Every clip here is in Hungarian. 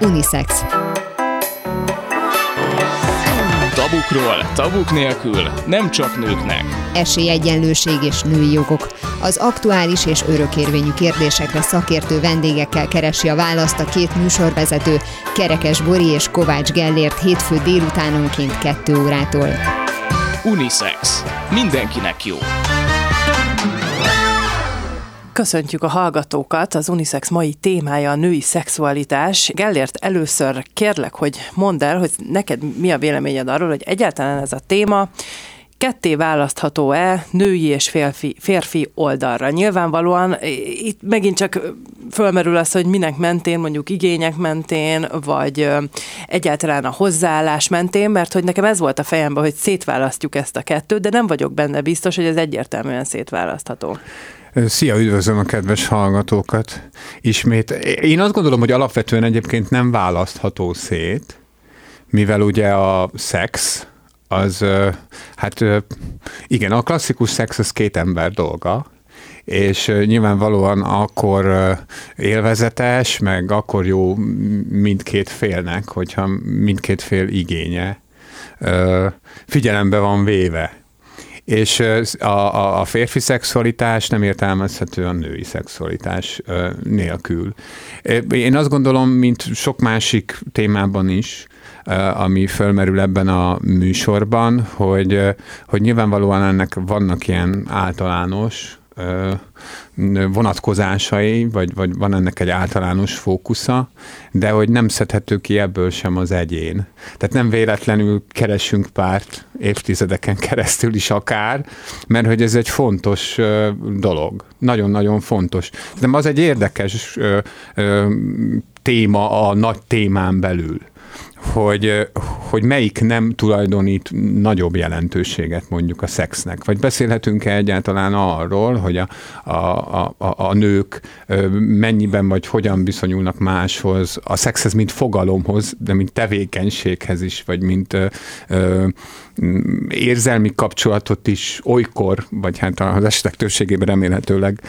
Unisex. Tabukról, tabuk nélkül, nem csak nőknek. Esélyegyenlőség és női jogok. Az aktuális és örökérvényű kérdésekre szakértő vendégekkel keresi a választ a két műsorvezető, Kerekes Bori és Kovács Gellért hétfő délutánonként 2 órától. Unisex. Mindenkinek jó. Köszöntjük a hallgatókat, az Unisex mai témája a női szexualitás. Gellért, először kérlek, hogy mondd el, hogy neked mi a véleményed arról, hogy egyáltalán ez a téma ketté választható-e női és férfi, férfi oldalra? Nyilvánvalóan itt megint csak fölmerül az, hogy minek mentén, mondjuk igények mentén, vagy egyáltalán a hozzáállás mentén, mert hogy nekem ez volt a fejemben, hogy szétválasztjuk ezt a kettőt, de nem vagyok benne biztos, hogy ez egyértelműen szétválasztható. Szia, üdvözlöm a kedves hallgatókat ismét. Én azt gondolom, hogy alapvetően egyébként nem választható szét, mivel ugye a szex, az, hát igen, a klasszikus szex az két ember dolga, és nyilvánvalóan akkor élvezetes, meg akkor jó mindkét félnek, hogyha mindkét fél igénye figyelembe van véve. És a, a, a férfi szexualitás nem értelmezhető a női szexualitás nélkül. Én azt gondolom, mint sok másik témában is, ami fölmerül ebben a műsorban, hogy, hogy nyilvánvalóan ennek vannak ilyen általános vonatkozásai, vagy, vagy van ennek egy általános fókusza, de hogy nem szedhető ki ebből sem az egyén. Tehát nem véletlenül keresünk párt évtizedeken keresztül is akár, mert hogy ez egy fontos dolog. Nagyon-nagyon fontos. De az egy érdekes téma a nagy témán belül hogy, hogy melyik nem tulajdonít nagyobb jelentőséget mondjuk a szexnek. Vagy beszélhetünk-e egyáltalán arról, hogy a, a, a, a nők mennyiben vagy hogyan viszonyulnak máshoz, a szexhez, mint fogalomhoz, de mint tevékenységhez is, vagy mint ö, ö, érzelmi kapcsolatot is olykor, vagy hát az esetek többségében remélhetőleg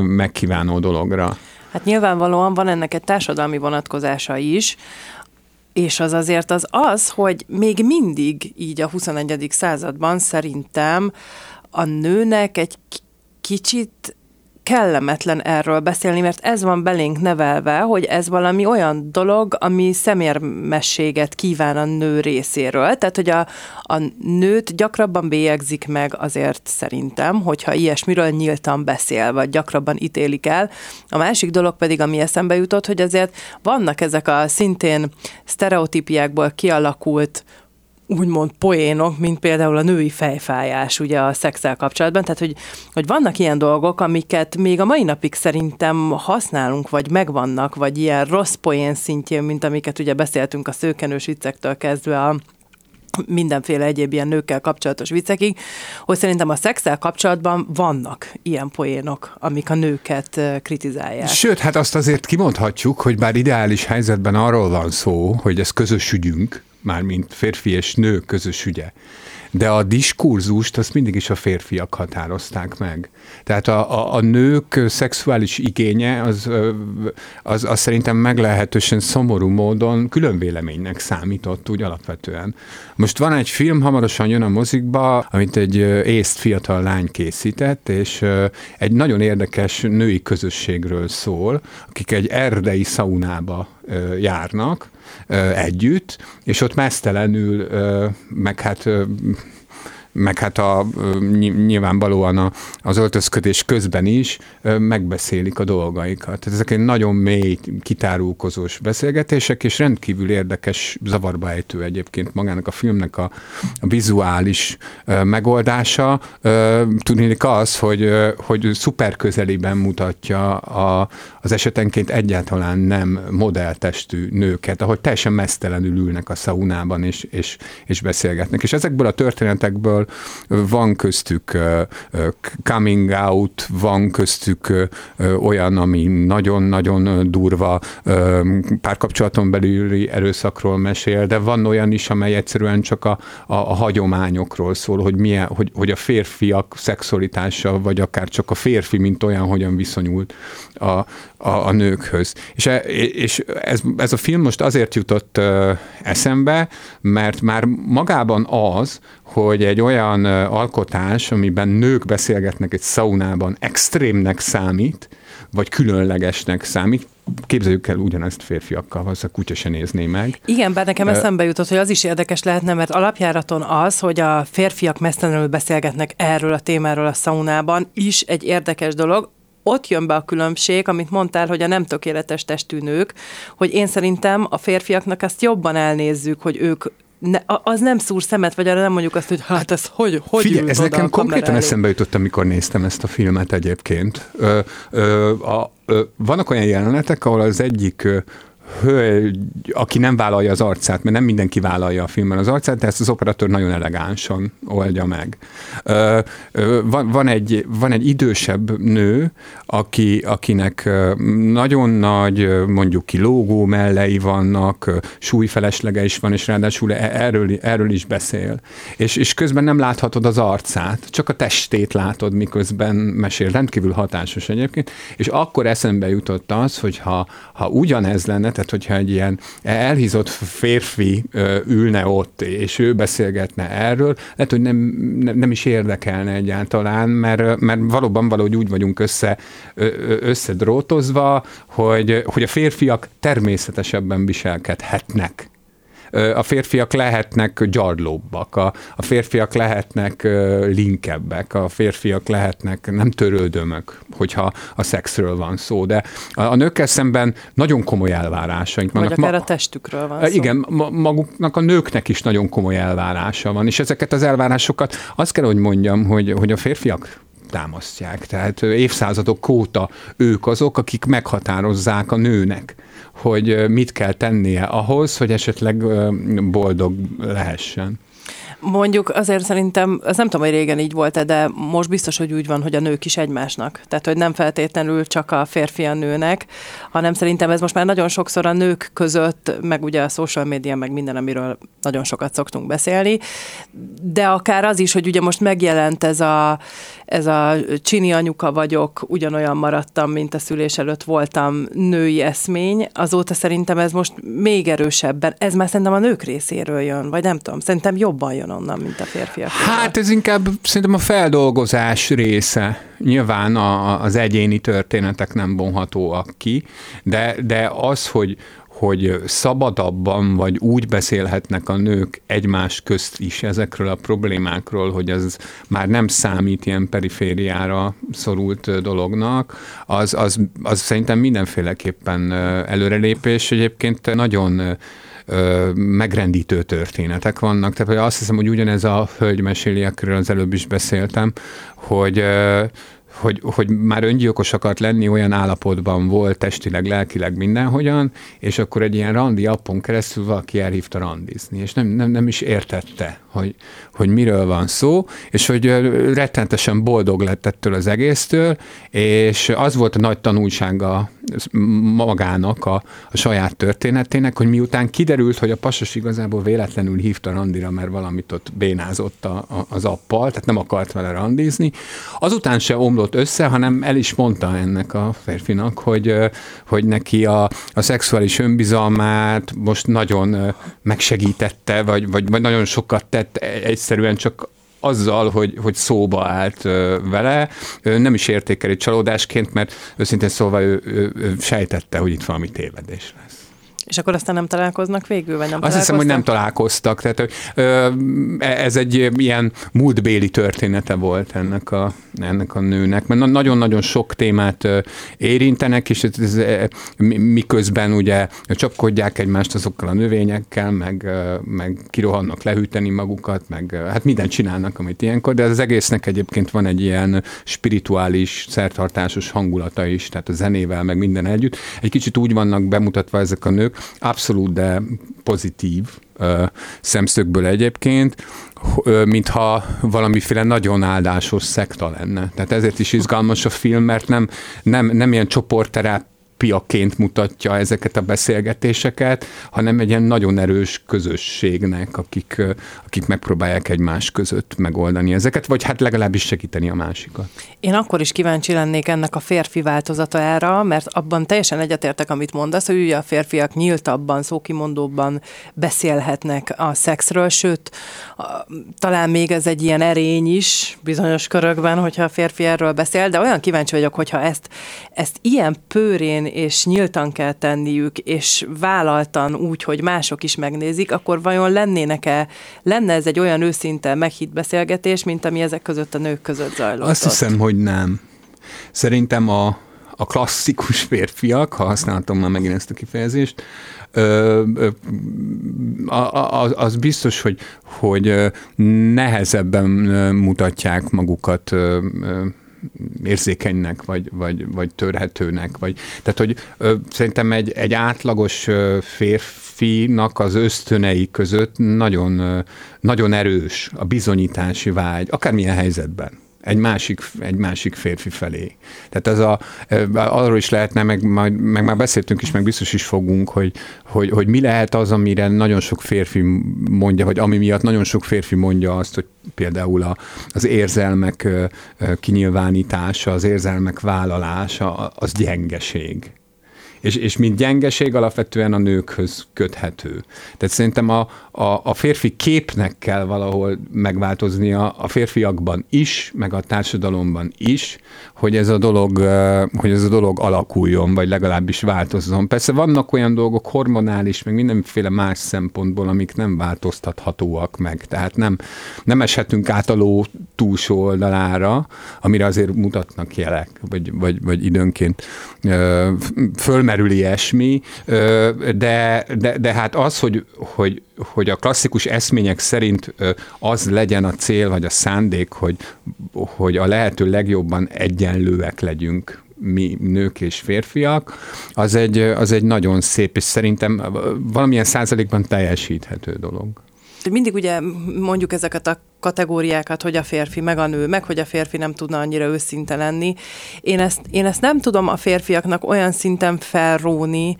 megkívánó dologra. Hát nyilvánvalóan van ennek egy társadalmi vonatkozása is, és az azért az az, hogy még mindig így a 21. században szerintem a nőnek egy kicsit kellemetlen erről beszélni, mert ez van belénk nevelve, hogy ez valami olyan dolog, ami szemérmességet kíván a nő részéről. Tehát, hogy a, a nőt gyakrabban bélyegzik meg azért szerintem, hogyha ilyesmiről nyíltan beszél, vagy gyakrabban ítélik el. A másik dolog pedig, ami eszembe jutott, hogy azért vannak ezek a szintén sztereotípiákból kialakult úgymond poénok, mint például a női fejfájás ugye a szexel kapcsolatban, tehát hogy, hogy vannak ilyen dolgok, amiket még a mai napig szerintem használunk, vagy megvannak, vagy ilyen rossz poén szintjén, mint amiket ugye beszéltünk a szőkenős viccektől kezdve a mindenféle egyéb ilyen nőkkel kapcsolatos viccekig, hogy szerintem a szexel kapcsolatban vannak ilyen poénok, amik a nőket kritizálják. Sőt, hát azt azért kimondhatjuk, hogy bár ideális helyzetben arról van szó, hogy ez közös ügyünk, mármint férfi és nő közös ügye. De a diskurzust azt mindig is a férfiak határozták meg. Tehát a, a, a nők szexuális igénye az, az, az szerintem meglehetősen szomorú módon külön véleménynek számított úgy alapvetően. Most van egy film, hamarosan jön a mozikba, amit egy észt fiatal lány készített, és egy nagyon érdekes női közösségről szól, akik egy erdei szaunába járnak, együtt, és ott mesztelenül, meg hát meg hát a, nyilvánvalóan a, az öltözködés közben is megbeszélik a dolgaikat. Tehát ezek egy nagyon mély, kitárulkozós beszélgetések, és rendkívül érdekes, zavarba ejtő egyébként magának a filmnek a, a vizuális megoldása. Tudnék az, hogy, hogy szuper közeliben mutatja a, az esetenként egyáltalán nem modelltestű nőket, ahogy teljesen mesztelenül ülnek a szaunában és, és, és beszélgetnek. És ezekből a történetekből nőkről, van köztük coming out, van köztük olyan, ami nagyon-nagyon durva párkapcsolaton belüli erőszakról mesél, de van olyan is, amely egyszerűen csak a, a, a hagyományokról szól, hogy, milyen, hogy, hogy a férfiak szexualitása, vagy akár csak a férfi, mint olyan, hogyan viszonyult a, a, a nőkhöz. És, e, és ez, ez a film most azért jutott eszembe, mert már magában az, hogy egy olyan alkotás, amiben nők beszélgetnek egy szaunában, extrémnek számít, vagy különlegesnek számít. Képzeljük el ugyanezt férfiakkal, a kutya se nézné meg. Igen, bár nekem eszembe jutott, hogy az is érdekes lehetne, mert alapjáraton az, hogy a férfiak mesztelenül beszélgetnek erről a témáról a szaunában, is egy érdekes dolog ott jön be a különbség, amit mondtál, hogy a nem tökéletes testű nők, hogy én szerintem a férfiaknak ezt jobban elnézzük, hogy ők ne, az nem szúr szemet, vagy arra nem mondjuk azt, hogy hát ez hogy, hogy Figyelj, ez nekem konkrétan elé? eszembe jutott, amikor néztem ezt a filmet egyébként. Ö, ö, a, ö, vannak olyan jelenetek, ahol az egyik hölgy, aki nem vállalja az arcát, mert nem mindenki vállalja a filmben az arcát, de ezt az operatőr nagyon elegánsan oldja meg. Van, van, egy, van egy idősebb nő, aki, akinek nagyon nagy, mondjuk ki lógó mellei vannak, súlyfeleslega is van, és ráadásul e, erről, erről is beszél. És, és közben nem láthatod az arcát, csak a testét látod, miközben mesél. Rendkívül hatásos egyébként. És akkor eszembe jutott az, hogy ha, ha ugyanez lenne, tehát hogyha egy ilyen elhízott férfi ülne ott, és ő beszélgetne erről, lehet, hogy nem, nem, nem is érdekelne egyáltalán, mert, mert valóban valahogy úgy vagyunk össze, összedrótozva, hogy, hogy a férfiak természetesebben viselkedhetnek a férfiak lehetnek gyarlóbbak, a, a férfiak lehetnek linkebbek, a férfiak lehetnek nem törődömök, hogyha a szexről van szó, de a, a nőkkel szemben nagyon komoly elvárásaink vannak. Vagy akár ma, a testükről van szó. Igen, ma, maguknak a nőknek is nagyon komoly elvárása van, és ezeket az elvárásokat azt kell, hogy mondjam, hogy, hogy a férfiak támasztják. Tehát évszázadok óta ők azok, akik meghatározzák a nőnek hogy mit kell tennie ahhoz, hogy esetleg boldog lehessen. Mondjuk azért szerintem, az nem tudom, hogy régen így volt de most biztos, hogy úgy van, hogy a nők is egymásnak. Tehát, hogy nem feltétlenül csak a férfi a nőnek, hanem szerintem ez most már nagyon sokszor a nők között, meg ugye a social media, meg minden, amiről nagyon sokat szoktunk beszélni, de akár az is, hogy ugye most megjelent ez a, ez a csini anyuka vagyok, ugyanolyan maradtam, mint a szülés előtt voltam női eszmény, azóta szerintem ez most még erősebben, ez már szerintem a nők részéről jön, vagy nem tudom, szerintem jobban jön onnan, mint a férfiak. Hát ez inkább szerintem a feldolgozás része. Nyilván a, az egyéni történetek nem vonhatóak ki, de, de az, hogy, hogy szabadabban vagy úgy beszélhetnek a nők egymás közt is ezekről a problémákról, hogy ez már nem számít ilyen perifériára szorult dolognak, az, az, az szerintem mindenféleképpen előrelépés. Egyébként nagyon megrendítő történetek vannak. Tehát azt hiszem, hogy ugyanez a hölgy meséli, akiről az előbb is beszéltem, hogy hogy, hogy már öngyilkos akart lenni, olyan állapotban volt testileg, lelkileg, mindenhogyan, és akkor egy ilyen randi appon keresztül valaki elhívta randizni, és nem, nem, nem is értette, hogy, hogy miről van szó, és hogy rettentesen boldog lett ettől az egésztől, és az volt a nagy tanulsága magának, a, a saját történetének, hogy miután kiderült, hogy a pasas igazából véletlenül hívta randira, mert valamit ott bénázott a, a, az appal, tehát nem akart vele randizni, azután se omlott össze, hanem el is mondta ennek a férfinak, hogy, hogy neki a, a szexuális önbizalmát most nagyon megsegítette, vagy, vagy, vagy nagyon sokat tett egyszerűen csak azzal, hogy, hogy szóba állt vele, nem is értékeli csalódásként, mert őszintén szólva ő, ő, ő sejtette, hogy itt valami tévedés lesz. És akkor aztán nem találkoznak végül, vagy nem Azt hiszem, hogy nem találkoztak. Tehát ö, ez egy ilyen múltbéli története volt ennek a, ennek a nőnek, mert nagyon-nagyon sok témát érintenek, és ez, ez, miközben ugye csapkodják egymást azokkal a növényekkel, meg, meg kirohannak lehűteni magukat, meg hát mindent csinálnak, amit ilyenkor, de az egésznek egyébként van egy ilyen spirituális, szertartásos hangulata is, tehát a zenével, meg minden együtt. Egy kicsit úgy vannak bemutatva ezek a nők, abszolút, de pozitív, szemszögből egyébként, mintha valamiféle nagyon áldásos szekta lenne. Tehát ezért is izgalmas a film, mert nem, nem, nem ilyen csoportteráp piaként mutatja ezeket a beszélgetéseket, hanem egy ilyen nagyon erős közösségnek, akik, akik megpróbálják egymás között megoldani ezeket, vagy hát legalábbis segíteni a másikat. Én akkor is kíváncsi lennék ennek a férfi változatára, mert abban teljesen egyetértek, amit mondasz, hogy ugye a férfiak nyíltabban, szókimondóbban beszélhetnek a szexről, sőt, talán még ez egy ilyen erény is bizonyos körökben, hogyha a férfi erről beszél, de olyan kíváncsi vagyok, hogyha ezt, ezt ilyen pőrén és nyíltan kell tenniük, és vállaltan úgy, hogy mások is megnézik, akkor vajon lennének-e, lenne ez egy olyan őszinte meghitt beszélgetés, mint ami ezek között a nők között zajlott? Azt hiszem, hogy nem. Szerintem a, a klasszikus férfiak, ha használtam már megint ezt a kifejezést, az biztos, hogy, hogy nehezebben mutatják magukat érzékenynek, vagy, vagy, vagy törhetőnek. Vagy, tehát, hogy ö, szerintem egy, egy átlagos férfinak az ösztönei között nagyon, ö, nagyon erős a bizonyítási vágy, akármilyen helyzetben egy másik, egy másik férfi felé. Tehát ez a, arról is lehetne, meg, majd, meg már beszéltünk is, meg biztos is fogunk, hogy, hogy, hogy mi lehet az, amire nagyon sok férfi mondja, vagy ami miatt nagyon sok férfi mondja azt, hogy például a, az érzelmek kinyilvánítása, az érzelmek vállalása, az gyengeség és, és mint gyengeség alapvetően a nőkhöz köthető. Tehát szerintem a, a, a férfi képnek kell valahol megváltoznia a férfiakban is, meg a társadalomban is, hogy ez a dolog, hogy ez a dolog alakuljon, vagy legalábbis változzon. Persze vannak olyan dolgok hormonális, meg mindenféle más szempontból, amik nem változtathatóak meg. Tehát nem, nem eshetünk át a ló túlsó oldalára, amire azért mutatnak jelek, vagy, vagy, vagy időnként fölmerül ilyesmi, de, de, de hát az, hogy, hogy, hogy a klasszikus eszmények szerint az legyen a cél, vagy a szándék, hogy, hogy a lehető legjobban egyenlőek legyünk mi nők és férfiak, az egy, az egy nagyon szép, és szerintem valamilyen százalékban teljesíthető dolog. Mindig ugye mondjuk ezeket a kategóriákat, hogy a férfi meg a nő, meg hogy a férfi nem tudna annyira őszinte lenni. Én ezt, én ezt nem tudom a férfiaknak olyan szinten felróni,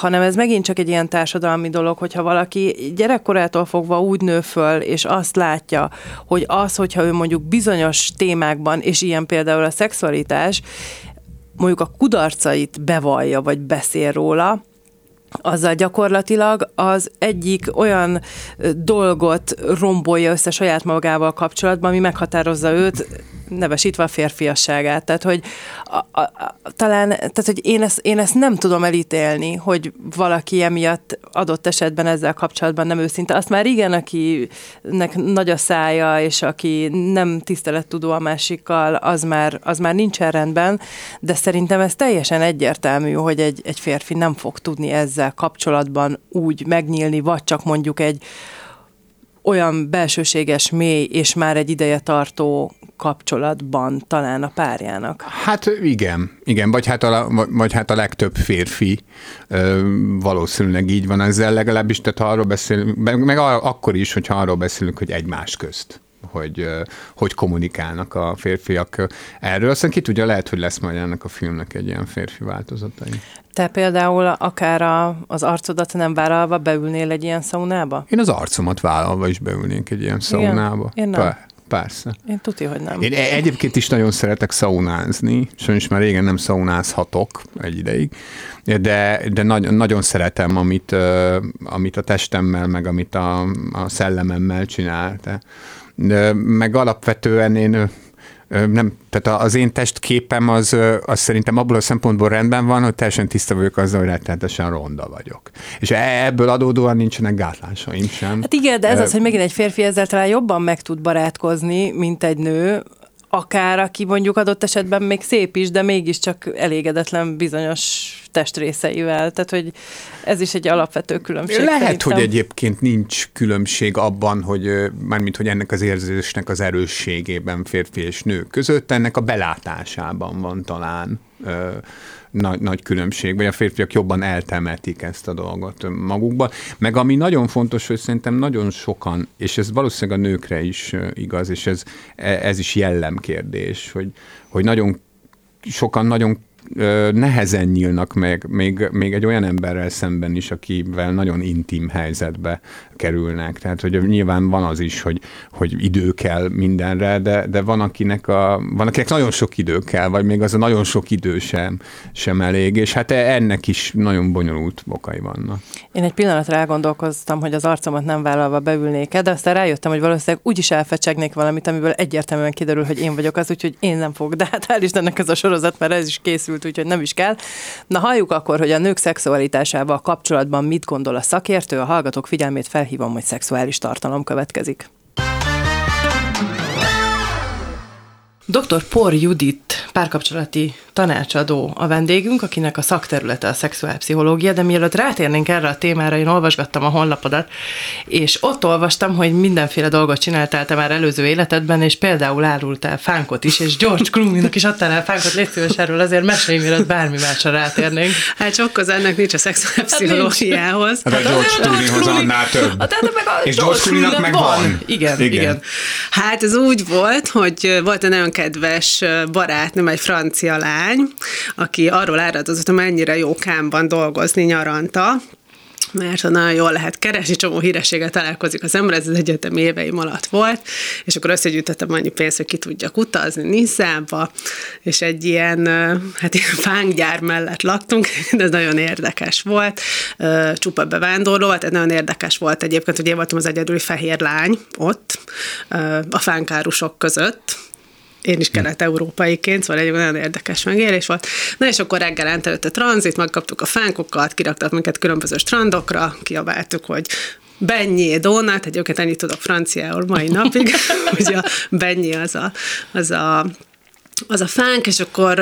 hanem ez megint csak egy ilyen társadalmi dolog, hogyha valaki gyerekkorától fogva úgy nő föl, és azt látja, hogy az, hogyha ő mondjuk bizonyos témákban, és ilyen például a szexualitás, mondjuk a kudarcait bevallja, vagy beszél róla, azzal gyakorlatilag az egyik olyan dolgot rombolja össze saját magával kapcsolatban, ami meghatározza őt nevesítve a férfiasságát. Tehát, hogy a, a, talán, tehát, hogy én ezt, én ezt nem tudom elítélni, hogy valaki emiatt adott esetben ezzel kapcsolatban nem őszinte. Azt már igen, akinek nagy a szája, és aki nem tisztelettudó a másikkal, az már, az már nincsen rendben, de szerintem ez teljesen egyértelmű, hogy egy, egy férfi nem fog tudni ezzel kapcsolatban úgy megnyílni, vagy csak mondjuk egy olyan belsőséges, mély és már egy ideje tartó kapcsolatban talán a párjának. Hát igen, igen, vagy hát a, vagy hát a legtöbb férfi ö, valószínűleg így van ezzel legalábbis, tehát ha arról beszélünk, meg, meg akkor is, hogyha arról beszélünk, hogy egymás közt hogy hogy kommunikálnak a férfiak erről. Aztán ki tudja, lehet, hogy lesz majd ennek a filmnek egy ilyen férfi változata. Te például akár a, az arcodat nem vállalva beülnél egy ilyen szaunába? Én az arcomat vállalva is beülnénk egy ilyen szaunába. Igen? Én nem. Persze. Én tudja, hogy nem. Én e- egyébként is nagyon szeretek szaunázni, sajnos már régen nem szaunázhatok egy ideig, de, de nagy, nagyon szeretem, amit, amit a testemmel, meg amit a, a szellememmel csinálta meg alapvetően én nem, tehát az én testképem az, az szerintem abból a szempontból rendben van, hogy teljesen tiszta vagyok azzal, hogy rettenetesen ronda vagyok. És e, ebből adódóan nincsenek gátlásaim sem. Hát igen, de ez az, hogy megint egy férfi ezzel talán jobban meg tud barátkozni, mint egy nő, akár aki mondjuk adott esetben még szép is, de mégiscsak elégedetlen bizonyos testrészeivel. Tehát, hogy ez is egy alapvető különbség. Lehet, szerintem. hogy egyébként nincs különbség abban, hogy mármint, hogy ennek az érzésnek az erősségében férfi és nő között, ennek a belátásában van talán. Nagy, nagy különbség, vagy a férfiak jobban eltemetik ezt a dolgot magukba. Meg ami nagyon fontos, hogy szerintem nagyon sokan, és ez valószínűleg a nőkre is igaz, és ez, e, ez is jellemkérdés, hogy, hogy nagyon sokan nagyon nehezen nyílnak meg még, még egy olyan emberrel szemben is, akivel nagyon intim helyzetbe kerülnek. Tehát, hogy nyilván van az is, hogy, hogy idő kell mindenre, de, de van, akinek a, van, akinek nagyon sok idő kell, vagy még az a nagyon sok idő sem, sem elég, és hát ennek is nagyon bonyolult okai vannak. Én egy pillanatra elgondolkoztam, hogy az arcomat nem vállalva beülnék de aztán rájöttem, hogy valószínűleg úgy is elfecsegnék valamit, amiből egyértelműen kiderül, hogy én vagyok az, úgyhogy én nem fogok. De hát hál' Istennek ez a sorozat, mert ez is készült, úgyhogy nem is kell. Na halljuk akkor, hogy a nők szexualitásával kapcsolatban mit gondol a szakértő, a hallgatók figyelmét fel felhívom, hogy szexuális tartalom következik. Dr. Por Judit, párkapcsolati tanácsadó a vendégünk, akinek a szakterülete a szexuálpszichológia, de mielőtt rátérnénk erre a témára, én olvasgattam a honlapodat, és ott olvastam, hogy mindenféle dolgot csináltál te már előző életedben, és például árultál fánkot is, és George Clooney-nak is adtál el fánkot, légy szíves erről, azért mesélj, mielőtt bármi másra rátérnénk. Hát sok az ennek nincs a szexuálpszichológiához. Hát, hát a George Clooneyhoz annál több. Hát, meg a és George Clooney-nak meg van. van. Igen, igen, igen. Hát ez úgy volt, hogy volt egy nagyon kedves barátnőm, egy francia lány, aki arról áradozott, hogy mennyire jó kámban dolgozni nyaranta, mert nagyon jól lehet keresni, csomó hírességgel találkozik az ember, ez az egyetem éveim alatt volt, és akkor összegyűjtöttem annyi pénzt, hogy ki tudjak utazni Nisszába, és egy ilyen, hát ilyen fánkgyár mellett laktunk, de ez nagyon érdekes volt, csupa bevándorló, tehát nagyon érdekes volt egyébként, hogy én voltam az egyedüli fehér lány ott, a fánkárusok között, én is kelet-európaiként, szóval egy nagyon érdekes megélés volt. Na és akkor reggel előtt a tranzit, megkaptuk a fánkokat, kiraktak minket különböző strandokra, kiabáltuk, hogy Benyé Donát, egyébként ennyit tudok franciául mai napig, hogy a Benyé az a, az a az a fánk, és akkor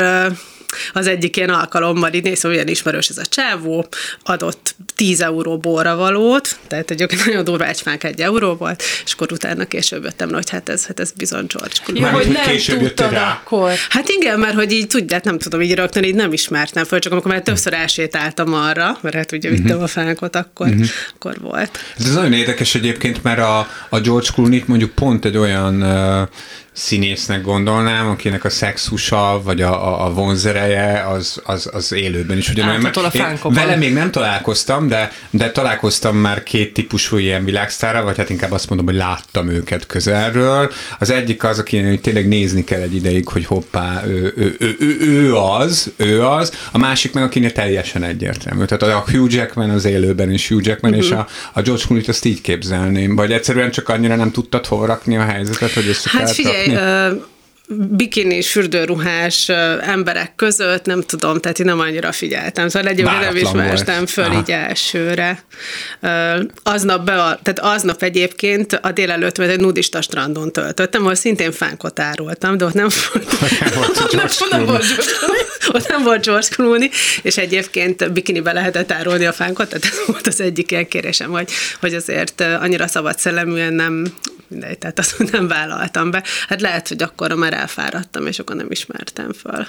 az egyik ilyen alkalommal így néztem, olyan ismerős ez a csávó, adott 10 euró borra valót, tehát egy nagyon durva egyfánk egy euró volt, és akkor utána később jöttem, hogy hát ez, hát ez bizony George Clooney. Ja, hogy nem később tudtad akkor. Hát igen, mert hogy így tudják, nem tudom, így rögtön így nem ismertem föl, csak amikor már többször elsétáltam arra, mert hát ugye vittem uh-huh. a fánkot, akkor, uh-huh. akkor volt. Ez nagyon érdekes egyébként, mert a, a George Clooney mondjuk pont egy olyan uh, színésznek gondolnám, akinek a szexusa, vagy a, a, a vonzereje az, az, az élőben is ugyanolyan. a vele még nem találkoztam, de, de találkoztam már két típusú ilyen világsztára, vagy hát inkább azt mondom, hogy láttam őket közelről. Az egyik az, aki tényleg nézni kell egy ideig, hogy hoppá, ő, ő, ő, ő, ő az, ő az. A másik meg, akinek teljesen egyértelmű. Tehát a Hugh Jackman az élőben is Hugh Jackman, uh-huh. és a, a George Clooney-t azt így képzelném. Vagy egyszerűen csak annyira nem tudtad hol rakni a helyzetet, hogy össze hát figyelj, uh, bikini fürdőruhás emberek között, nem tudom, tehát én nem annyira figyeltem. Szóval egyébként nem ismertem föl Aha. így elsőre. Aznap, be a, tehát aznap egyébként a délelőtt egy nudista strandon töltöttem, ahol szintén fánkot árultam, de ott nem volt, nem volt ott nem volt George Clooney, és egyébként bikinibe lehetett árulni a fánkot, tehát ez volt az egyik ilyen kérésem, hogy, hogy azért annyira szabad szelleműen nem mindegy, tehát azt nem vállaltam be. Hát lehet, hogy akkor már elfáradtam, és akkor nem ismertem föl.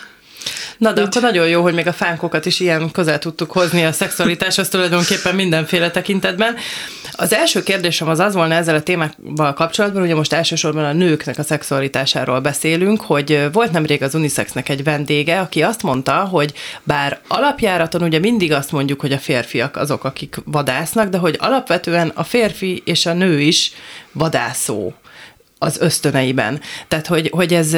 Na de Úgy. akkor nagyon jó, hogy még a fánkokat is ilyen közel tudtuk hozni a szexualitáshoz tulajdonképpen mindenféle tekintetben. Az első kérdésem az az volna ezzel a témával kapcsolatban, ugye most elsősorban a nőknek a szexualitásáról beszélünk, hogy volt nemrég az Unisexnek egy vendége, aki azt mondta, hogy bár alapjáraton ugye mindig azt mondjuk, hogy a férfiak azok, akik vadásznak, de hogy alapvetően a férfi és a nő is vadászó az ösztöneiben. Tehát, hogy, hogy ez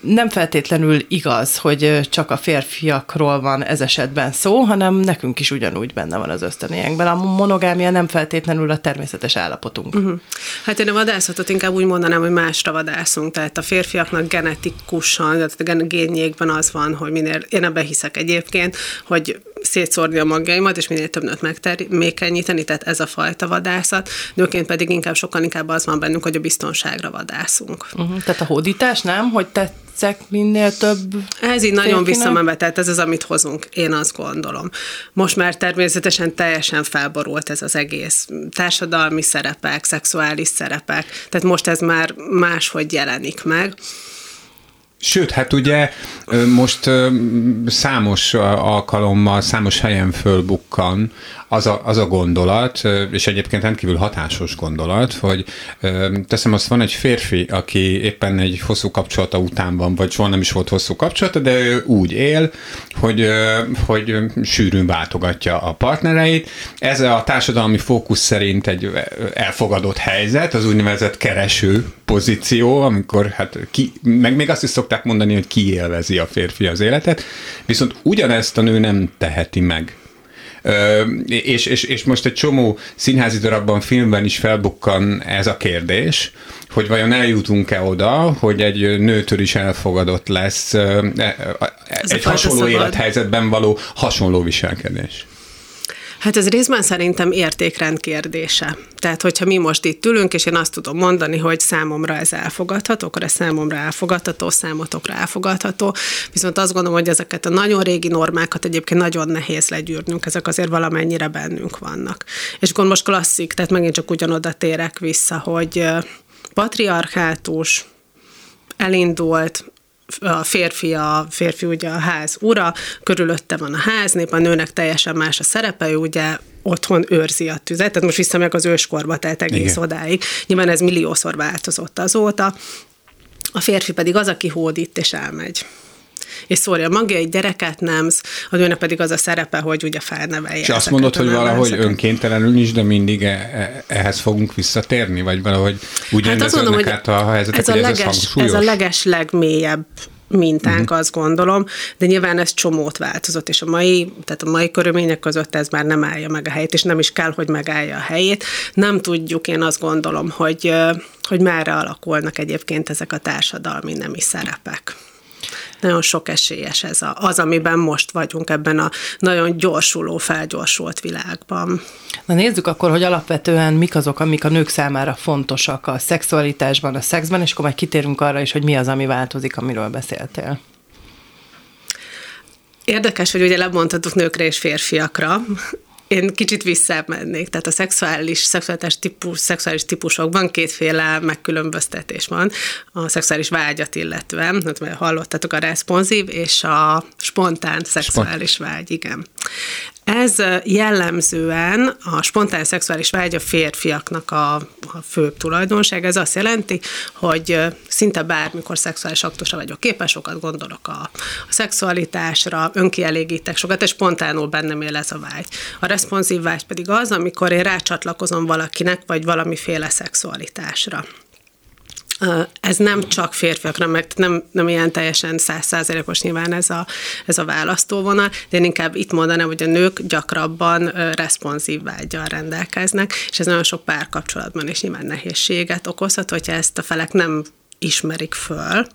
nem feltétlenül igaz, hogy csak a férfiakról van ez esetben szó, hanem nekünk is ugyanúgy benne van az ösztönénkben. A monogámia nem feltétlenünk a természetes állapotunk. Uh-huh. Hát én a vadászatot inkább úgy mondanám, hogy másra vadászunk. Tehát a férfiaknak genetikusan, tehát a génjékben az van, hogy minél, én ebben hiszek egyébként, hogy szétszórni a magjaimat, és minél több nőt megtermékenyíteni, tehát ez a fajta vadászat. Nőként pedig inkább sokkal inkább az van bennünk, hogy a biztonságra vadászunk. Uh-huh. Tehát a hódítás nem, hogy tetszek minél több Ez így nagyon visszamenve, tehát ez az, amit hozunk, én azt gondolom. Most már természetesen teljesen felborult ez az egész társadalmi szerepek, szexuális szerepek, tehát most ez már máshogy jelenik meg. Sőt, hát ugye most számos alkalommal, számos helyen fölbukkan az a, az a gondolat, és egyébként rendkívül hatásos gondolat, hogy teszem azt, van egy férfi, aki éppen egy hosszú kapcsolata után van, vagy soha nem is volt hosszú kapcsolata, de ő úgy él, hogy, hogy sűrűn váltogatja a partnereit. Ez a társadalmi fókusz szerint egy elfogadott helyzet, az úgynevezett kereső pozíció, amikor hát ki, meg még azt is szokták mondani, hogy kiélvezi a férfi az életet, viszont ugyanezt a nő nem teheti meg és, és, és most egy csomó színházi darabban, filmben is felbukkan ez a kérdés, hogy vajon eljutunk-e oda, hogy egy nőtől is elfogadott lesz e, egy hasonló élethelyzetben való hasonló viselkedés. Hát ez részben szerintem értékrend kérdése. Tehát, hogyha mi most itt ülünk, és én azt tudom mondani, hogy számomra ez elfogadható, akkor ez számomra elfogadható, számotokra elfogadható. Viszont azt gondolom, hogy ezeket a nagyon régi normákat egyébként nagyon nehéz legyűrnünk, ezek azért valamennyire bennünk vannak. És akkor most klasszik, tehát megint csak ugyanoda térek vissza, hogy patriarchátus, elindult, a férfi, a férfi ugye a ház ura, körülötte van a háznép, a nőnek teljesen más a szerepe, ő ugye otthon őrzi a tüzet, tehát most visszamegyek az őskorba, tehát egész Igen. odáig. Nyilván ez milliószor változott azóta. A férfi pedig az, aki hódít és elmegy és szórja magja, egy gyereket nemz, a nőnek pedig az a szerepe, hogy ugye felnevelje. És azt mondod, hogy valahogy önkéntelenül is, de mindig e- e- ehhez fogunk visszatérni, vagy valahogy úgy hát azt mondom, hogy át a helyzetek, ez a, leges, ez, ez a leges legmélyebb mintánk, uh-huh. azt gondolom, de nyilván ez csomót változott, és a mai, tehát a mai körülmények között ez már nem állja meg a helyét, és nem is kell, hogy megállja a helyét. Nem tudjuk, én azt gondolom, hogy, hogy merre alakulnak egyébként ezek a társadalmi nemi szerepek nagyon sok esélyes ez a, az, amiben most vagyunk ebben a nagyon gyorsuló, felgyorsult világban. Na nézzük akkor, hogy alapvetően mik azok, amik a nők számára fontosak a szexualitásban, a szexben, és akkor majd kitérünk arra is, hogy mi az, ami változik, amiről beszéltél. Érdekes, hogy ugye lebontatok nőkre és férfiakra, én kicsit visszamennék, tehát a szexuális, szexuális, típus, szexuális típusokban kétféle megkülönböztetés van. A szexuális vágyat illetve, hát hallottatok a responsív és a spontán szexuális vágy, igen. Ez jellemzően a spontán szexuális vágy a férfiaknak a, a főbb tulajdonság. Ez azt jelenti, hogy szinte bármikor szexuális aktusra vagyok képes, sokat gondolok a, a szexualitásra, önkielégítek sokat, és spontánul bennem él ez a vágy. A responsív vágy pedig az, amikor én rácsatlakozom valakinek, vagy valamiféle szexualitásra ez nem csak férfiakra, mert nem, nem ilyen teljesen százszázalékos nyilván ez a, ez a választóvonal, de én inkább itt mondanám, hogy a nők gyakrabban responsív vágyal rendelkeznek, és ez nagyon sok párkapcsolatban is nyilván nehézséget okozhat, hogyha ezt a felek nem ismerik föl,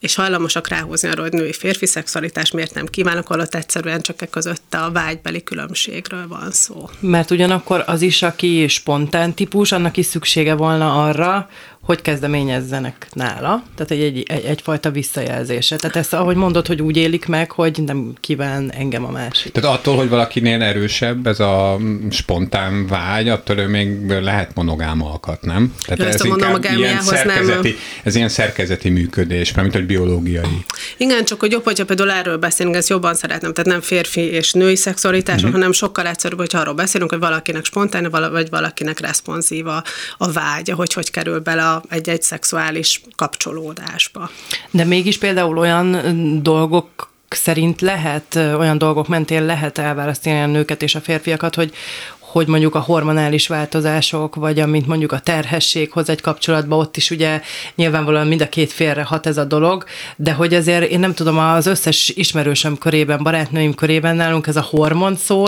és hajlamosak ráhozni arra, hogy női férfi szexualitás miért nem kívánok, holott egyszerűen csak e között a vágybeli különbségről van szó. Mert ugyanakkor az is, aki spontán típus, annak is szüksége volna arra, hogy kezdeményezzenek nála, tehát egy, egy, egy, egyfajta visszajelzése. Tehát ezt, ahogy mondod, hogy úgy élik meg, hogy nem kíván engem a másik. Tehát attól, hogy valakinél erősebb ez a spontán vágy, attól ő még lehet monogám alkat, nem? Tehát Jó, ez inkább ilyen szerkezeti, nem... ez ilyen szerkezeti működés, mint hogy biológiai. Igen, csak hogy jobb, hogyha például erről beszélünk, ezt jobban szeretném, tehát nem férfi és női szexualitás, uh-huh. hanem sokkal egyszerűbb, hogyha arról beszélünk, hogy valakinek spontán, vagy valakinek responsív a, a vágya, hogy hogy kerül bele a egy-egy szexuális kapcsolódásba. De mégis például olyan dolgok szerint lehet, olyan dolgok mentén lehet elválasztani a nőket és a férfiakat, hogy, hogy mondjuk a hormonális változások, vagy amint mondjuk a terhesség hoz egy kapcsolatba, ott is ugye nyilvánvalóan mind a két félre hat ez a dolog, de hogy azért én nem tudom, az összes ismerősöm körében, barátnőim körében nálunk ez a hormon szó,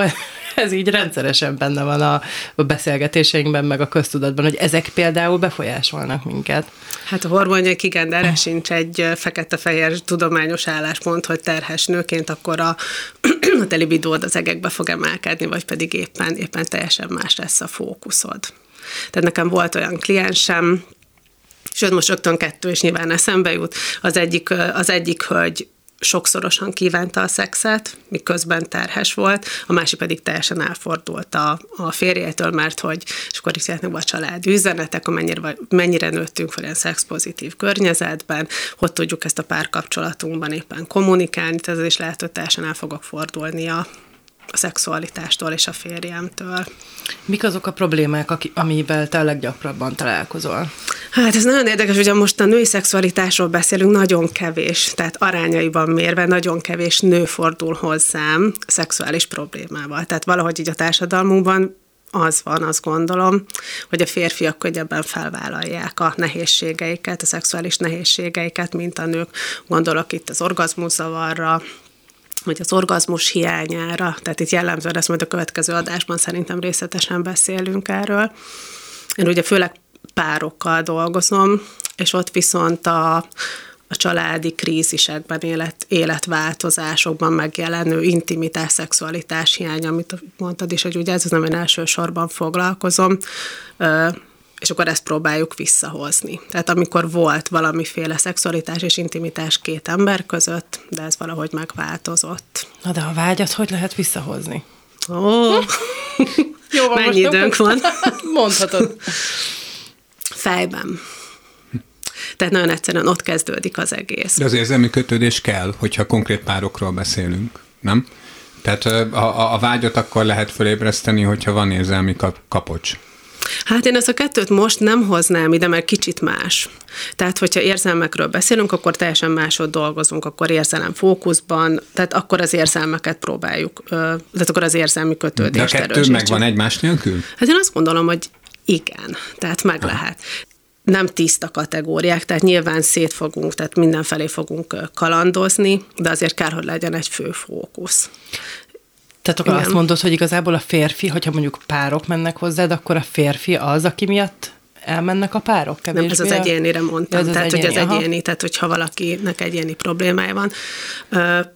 ez így rendszeresen benne van a beszélgetéseinkben, meg a köztudatban, hogy ezek például befolyásolnak minket. Hát a hormonjai igen, de erre sincs egy fekete-fehér tudományos álláspont, hogy terhes nőként akkor a, a telibidód az egekbe fog emelkedni, vagy pedig éppen, éppen teljesen más lesz a fókuszod. Tehát nekem volt olyan kliensem, sőt most rögtön kettő is nyilván eszembe jut. Az egyik, az egyik hölgy sokszorosan kívánta a szexet, miközben terhes volt, a másik pedig teljesen elfordult a, a férjétől, mert hogy, és akkor is jöhetnek a család üzenetek, mennyire, mennyire nőttünk fel ilyen szexpozitív környezetben, hogy tudjuk ezt a párkapcsolatunkban éppen kommunikálni, tehát ez is lehet, hogy teljesen el fogok fordulni a szexualitástól és a férjemtől. Mik azok a problémák, amivel te leggyakrabban találkozol? Hát ez nagyon érdekes, hogy most a női szexualitásról beszélünk, nagyon kevés, tehát arányaiban mérve nagyon kevés nő fordul hozzám szexuális problémával. Tehát valahogy így a társadalmunkban az van, azt gondolom, hogy a férfiak könnyebben felvállalják a nehézségeiket, a szexuális nehézségeiket, mint a nők. Gondolok itt az orgazmuszavarra, vagy az orgazmus hiányára, tehát itt jellemzően ezt majd a következő adásban szerintem részletesen beszélünk erről. Én ugye főleg párokkal dolgozom, és ott viszont a, a családi krízisekben, élet, életváltozásokban megjelenő intimitás, szexualitás hiány, amit mondtad is, hogy ugye ez az, én elsősorban foglalkozom, és akkor ezt próbáljuk visszahozni. Tehát amikor volt valamiféle szexualitás és intimitás két ember között, de ez valahogy megváltozott. Na de a vágyat hogy lehet visszahozni? Ó, Jó, van, mennyi időnk van? Mondhatod. Fejben. Tehát nagyon egyszerűen ott kezdődik az egész. De az érzelmi kötődés kell, hogyha konkrét párokról beszélünk, nem? Tehát a, a vágyat akkor lehet fölébreszteni, hogyha van érzelmi kapocs. Hát én ezt a kettőt most nem hoznám ide, mert kicsit más. Tehát, hogyha érzelmekről beszélünk, akkor teljesen másod dolgozunk, akkor érzelem fókuszban, tehát akkor az érzelmeket próbáljuk, tehát akkor az érzelmi kötődést De a kettő megvan egymás nélkül? Hát én azt gondolom, hogy igen, tehát meg ha. lehet nem tiszta kategóriák, tehát nyilván szét fogunk, tehát mindenfelé fogunk kalandozni, de azért kell, hogy legyen egy fő fókusz. Tehát akkor Igen. azt mondod, hogy igazából a férfi, hogyha mondjuk párok mennek hozzád, akkor a férfi az, aki miatt elmennek a párok kevésbé? Nem, ez az egyénire mondtam. Ez tehát, az egyéni, hogy az aha. egyéni, tehát hogyha valakinek egyéni problémája van.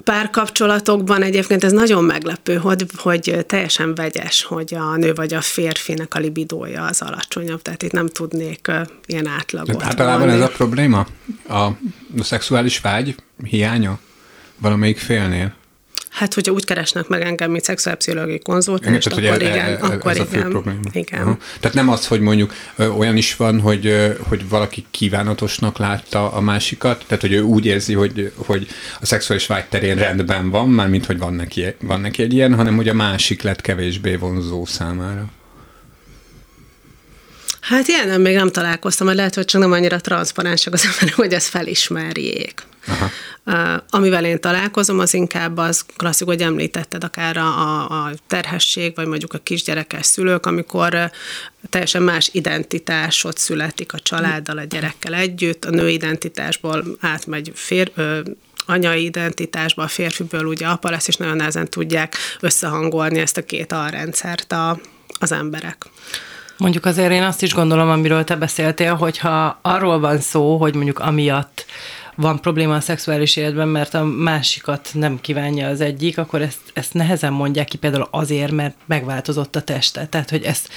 Párkapcsolatokban egyébként ez nagyon meglepő, hogy, hogy teljesen vegyes, hogy a nő vagy a férfinek a libidója az alacsonyabb, tehát itt nem tudnék ilyen átlagot Általában ez a probléma? A, a szexuális vágy hiánya valamelyik félnél? Hát, hogyha úgy keresnek meg engem, mint szexuálpszichológiai konzultáns, akkor e, igen, e, akkor ez igen. A fő probléma. igen. Aha. Tehát nem az, hogy mondjuk ö, olyan is van, hogy, ö, hogy valaki kívánatosnak látta a másikat, tehát hogy ő úgy érzi, hogy, hogy a szexuális vágy terén rendben van, mármint hogy van neki, van neki egy ilyen, hanem hogy a másik lett kevésbé vonzó számára. Hát ilyen még nem találkoztam, mert lehet, hogy csak nem annyira transzparensak az emberek, hogy ezt felismerjék. Aha. Amivel én találkozom, az inkább az klasszik, hogy említetted akár a, a terhesség, vagy mondjuk a kisgyerekes szülők, amikor teljesen más identitásot születik a családdal, a gyerekkel együtt, a nő identitásból átmegy fér, uh, anyai identitásba, a férfiből ugye apa lesz, és nagyon nehezen tudják összehangolni ezt a két alrendszert a, az emberek. Mondjuk azért én azt is gondolom, amiről te beszéltél, hogyha arról van szó, hogy mondjuk amiatt van probléma a szexuális életben, mert a másikat nem kívánja az egyik, akkor ezt, ezt nehezen mondják ki például azért, mert megváltozott a teste. Tehát, hogy ezt,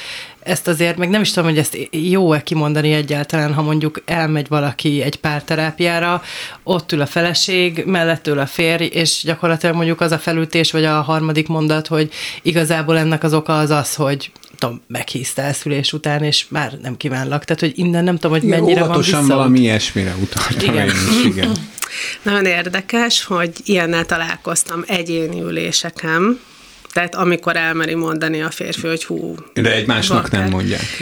ezt azért, meg nem is tudom, hogy ezt jó-e kimondani egyáltalán, ha mondjuk elmegy valaki egy párterápiára, ott ül a feleség, mellett ül a férj, és gyakorlatilag mondjuk az a felütés, vagy a harmadik mondat, hogy igazából ennek az oka az az, hogy tudom, meghíztál szülés után, és már nem kívánlak. Tehát, hogy innen nem tudom, hogy igen, mennyire van vissza. valami ilyesmire utaltam igen. én is, igen. Nagyon érdekes, hogy ilyennel találkoztam egyéni üléseken, tehát amikor elmeri mondani a férfi, hogy hú. De egymásnak nem mondják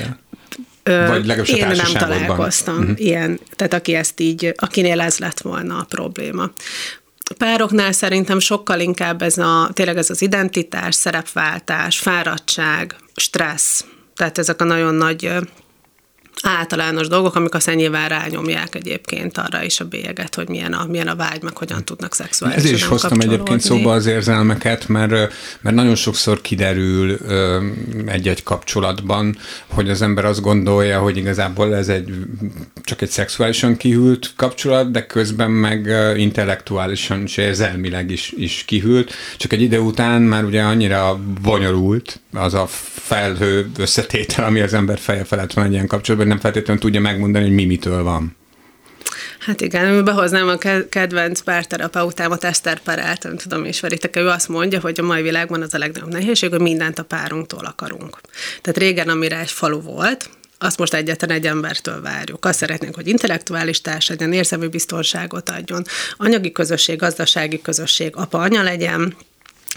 el. Vagy legalábbis Én nem találkoztam uh-huh. ilyen, tehát aki ezt így, akinél ez lett volna a probléma. Pároknál szerintem sokkal inkább ez a, tényleg ez az identitás, szerepváltás, fáradtság, stressz, tehát ezek a nagyon nagy általános dolgok, amik aztán nyilván rányomják egyébként arra is a bélyeget, hogy milyen a, milyen a vágy, meg hogyan tudnak szexuálisan Ezért is hoztam egyébként szóba az érzelmeket, mert, mert nagyon sokszor kiderül egy-egy kapcsolatban, hogy az ember azt gondolja, hogy igazából ez egy csak egy szexuálisan kihűlt kapcsolat, de közben meg intellektuálisan és érzelmileg is, is kihűlt, csak egy ide után már ugye annyira bonyolult az a felhő összetétel, ami az ember feje felett van egy ilyen kapcsolatban, nem feltétlenül tudja megmondani, hogy mi mitől van. Hát igen, behoznám a kedvenc párterapeutámat, Eszter Perelt, nem tudom, ismeritek ő azt mondja, hogy a mai világban az a legnagyobb nehézség, hogy mindent a párunktól akarunk. Tehát régen, amire egy falu volt, azt most egyetlen egy embertől várjuk. Azt szeretnénk, hogy intellektuális társ legyen, érzelmi biztonságot adjon, anyagi közösség, gazdasági közösség, apa-anya legyen,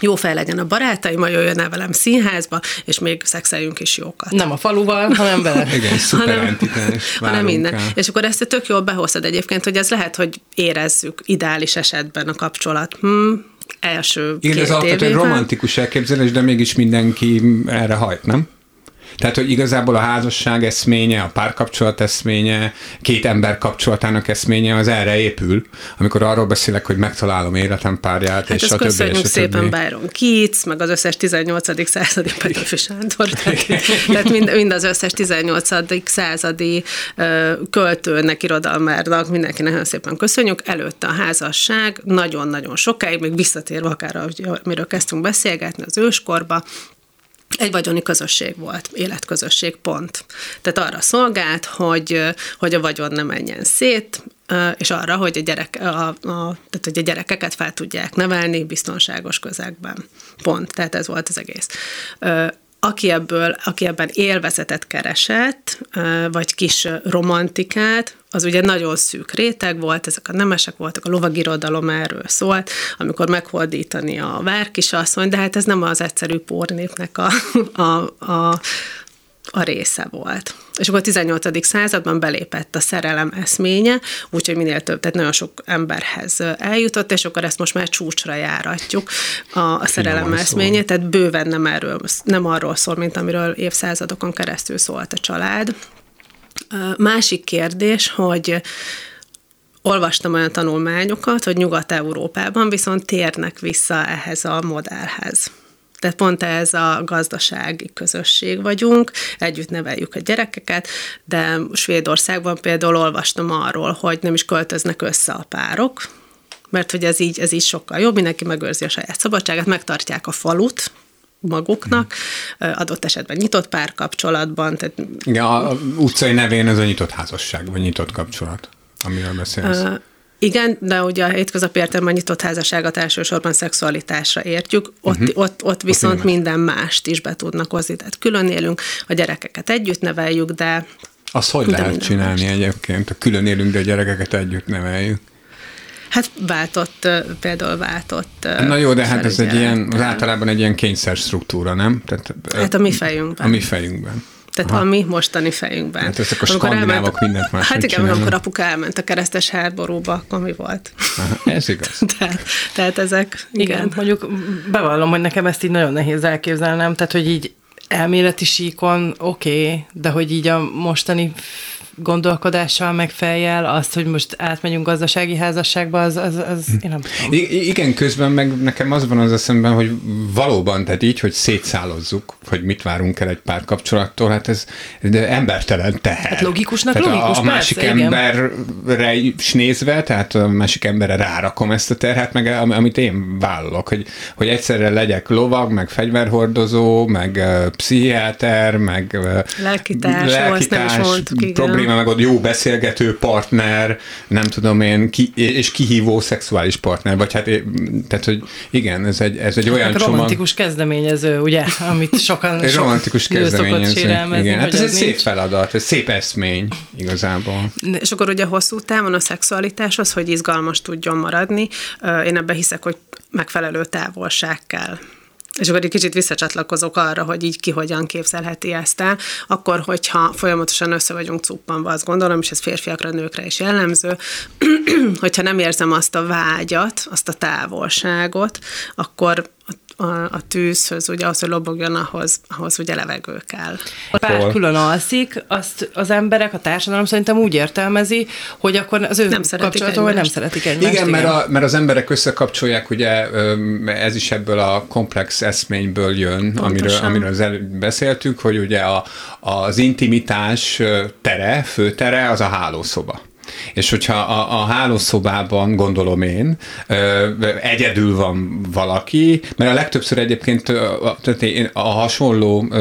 jó fej legyen a barátaim, majd jöjjön el velem színházba, és még szexeljünk is jókat. Nem a faluval, hanem vele. Igen, szuper hanem, hanem minden. El. És akkor ezt tök jól behoztad egyébként, hogy ez lehet, hogy érezzük ideális esetben a kapcsolat. Hmm, első Igen, ez alapvetően romantikus elképzelés, de mégis mindenki erre hajt, nem? Tehát, hogy igazából a házasság eszménye, a párkapcsolat eszménye, két ember kapcsolatának eszménye az erre épül, amikor arról beszélek, hogy megtalálom életem párját, hát és többi. köszönjük és szépen Byron Keats, meg az összes 18. századi Petőfi Sándor, tehát mind, mind az összes 18. századi költőnek, irodalmárnak, mindenkinek nagyon szépen köszönjük. Előtte a házasság nagyon-nagyon sokáig, még visszatérve akár, amiről kezdtünk beszélgetni az őskorba, egy vagyoni közösség volt, életközösség, pont. Tehát arra szolgált, hogy, hogy a vagyon ne menjen szét, és arra, hogy a, gyerek, a, a, tehát, hogy a gyerekeket fel tudják nevelni biztonságos közegben. Pont. Tehát ez volt az egész aki, ebből, aki ebben élvezetet keresett, vagy kis romantikát, az ugye nagyon szűk réteg volt, ezek a nemesek voltak, a lovagirodalom erről szólt, amikor meghordítani a várkisasszony, de hát ez nem az egyszerű pornépnek a, a, a, a része volt. És akkor a 18. században belépett a szerelem eszménye, úgyhogy minél több, tehát nagyon sok emberhez eljutott, és akkor ezt most már csúcsra járatjuk a, a szerelem eszménye, tehát bőven nem, erről, nem arról szól, mint amiről évszázadokon keresztül szólt a család. Másik kérdés, hogy olvastam olyan tanulmányokat, hogy Nyugat-Európában viszont térnek vissza ehhez a modellhez. Tehát pont ez a gazdasági közösség vagyunk, együtt neveljük a gyerekeket, de Svédországban például olvastam arról, hogy nem is költöznek össze a párok, mert hogy ez így, ez így sokkal jobb, mindenki megőrzi a saját szabadságát, megtartják a falut, maguknak, adott esetben nyitott párkapcsolatban. Tehát... Igen, a utcai nevén ez a nyitott házasság, vagy nyitott kapcsolat, amiről beszélsz. Uh, igen, de ugye a hétköznapi értelemben nyitott házasságot elsősorban szexualitásra értjük, ott, uh-huh. ott, ott viszont ott minden mást is be tudnak hozni, tehát külön élünk, a gyerekeket együtt neveljük, de... Azt hogy de lehet csinálni mást. egyébként? A külön élünk, de a gyerekeket együtt neveljük. Hát váltott, például váltott. Na jó, de hát ez egy ilyen, az általában egy ilyen kényszer struktúra, nem? Tehát, hát a mi fejünkben. A mi fejünkben. Tehát Aha. a mi mostani fejünkben. Hát ezek a skandinávok elment, mindent más Hát igen, amikor apuka elment a keresztes háborúba, akkor mi volt? Aha, ez igaz. tehát, tehát ezek, igen. igen. Mondjuk bevallom, hogy nekem ezt így nagyon nehéz elképzelnem, tehát hogy így elméleti síkon oké, okay, de hogy így a mostani gondolkodással, meg fejjel, azt, hogy most átmegyünk gazdasági házasságba, az, az, az én nem tudom. I- igen, közben meg nekem az van az eszemben, hogy valóban, tehát így, hogy szétszálozzuk, hogy mit várunk el egy pár kapcsolattól, hát ez de embertelen teher. Hát logikusnak tehát logikus, a, a másik persze, emberre is nézve, tehát a másik emberre rárakom ezt a terhet, meg amit én vállalok, hogy, hogy egyszerre legyek lovag, meg fegyverhordozó, meg uh, pszichiáter, meg uh, lelkitárs, lelkitárs nem is mondtuk, igen probléma, meg ott jó beszélgető partner, nem tudom én, ki, és kihívó szexuális partner, vagy hát, tehát, hogy igen, ez egy, ez egy olyan csomag. romantikus kezdeményező, ugye, amit sokan Egy romantikus kezdeményező, igen. Hát ez egy szép feladat, ez szép eszmény igazából. És akkor ugye hosszú távon a szexualitás az, hogy izgalmas tudjon maradni. Én ebbe hiszek, hogy megfelelő távolság kell. És akkor egy kicsit visszacsatlakozok arra, hogy így ki hogyan képzelheti ezt el, akkor, hogyha folyamatosan össze vagyunk cuppanva, azt gondolom, és ez férfiakra, nőkre is jellemző, hogyha nem érzem azt a vágyat, azt a távolságot, akkor a, a tűzhöz, ugye az, hogy lobogjon, ahhoz, ahhoz ugye levegő kell. A pár külön alszik, azt az emberek, a társadalom szerintem úgy értelmezi, hogy akkor az ő nem kapcsolaton, hogy nem szeretik egymást. Igen, igen. Mert, a, mert az emberek összekapcsolják, ugye ez is ebből a komplex eszményből jön, amiről, amiről az előbb beszéltük, hogy ugye a, az intimitás tere, főtere az a hálószoba. És hogyha a, a hálószobában, gondolom én, egyedül van valaki, mert a legtöbbször egyébként a hasonló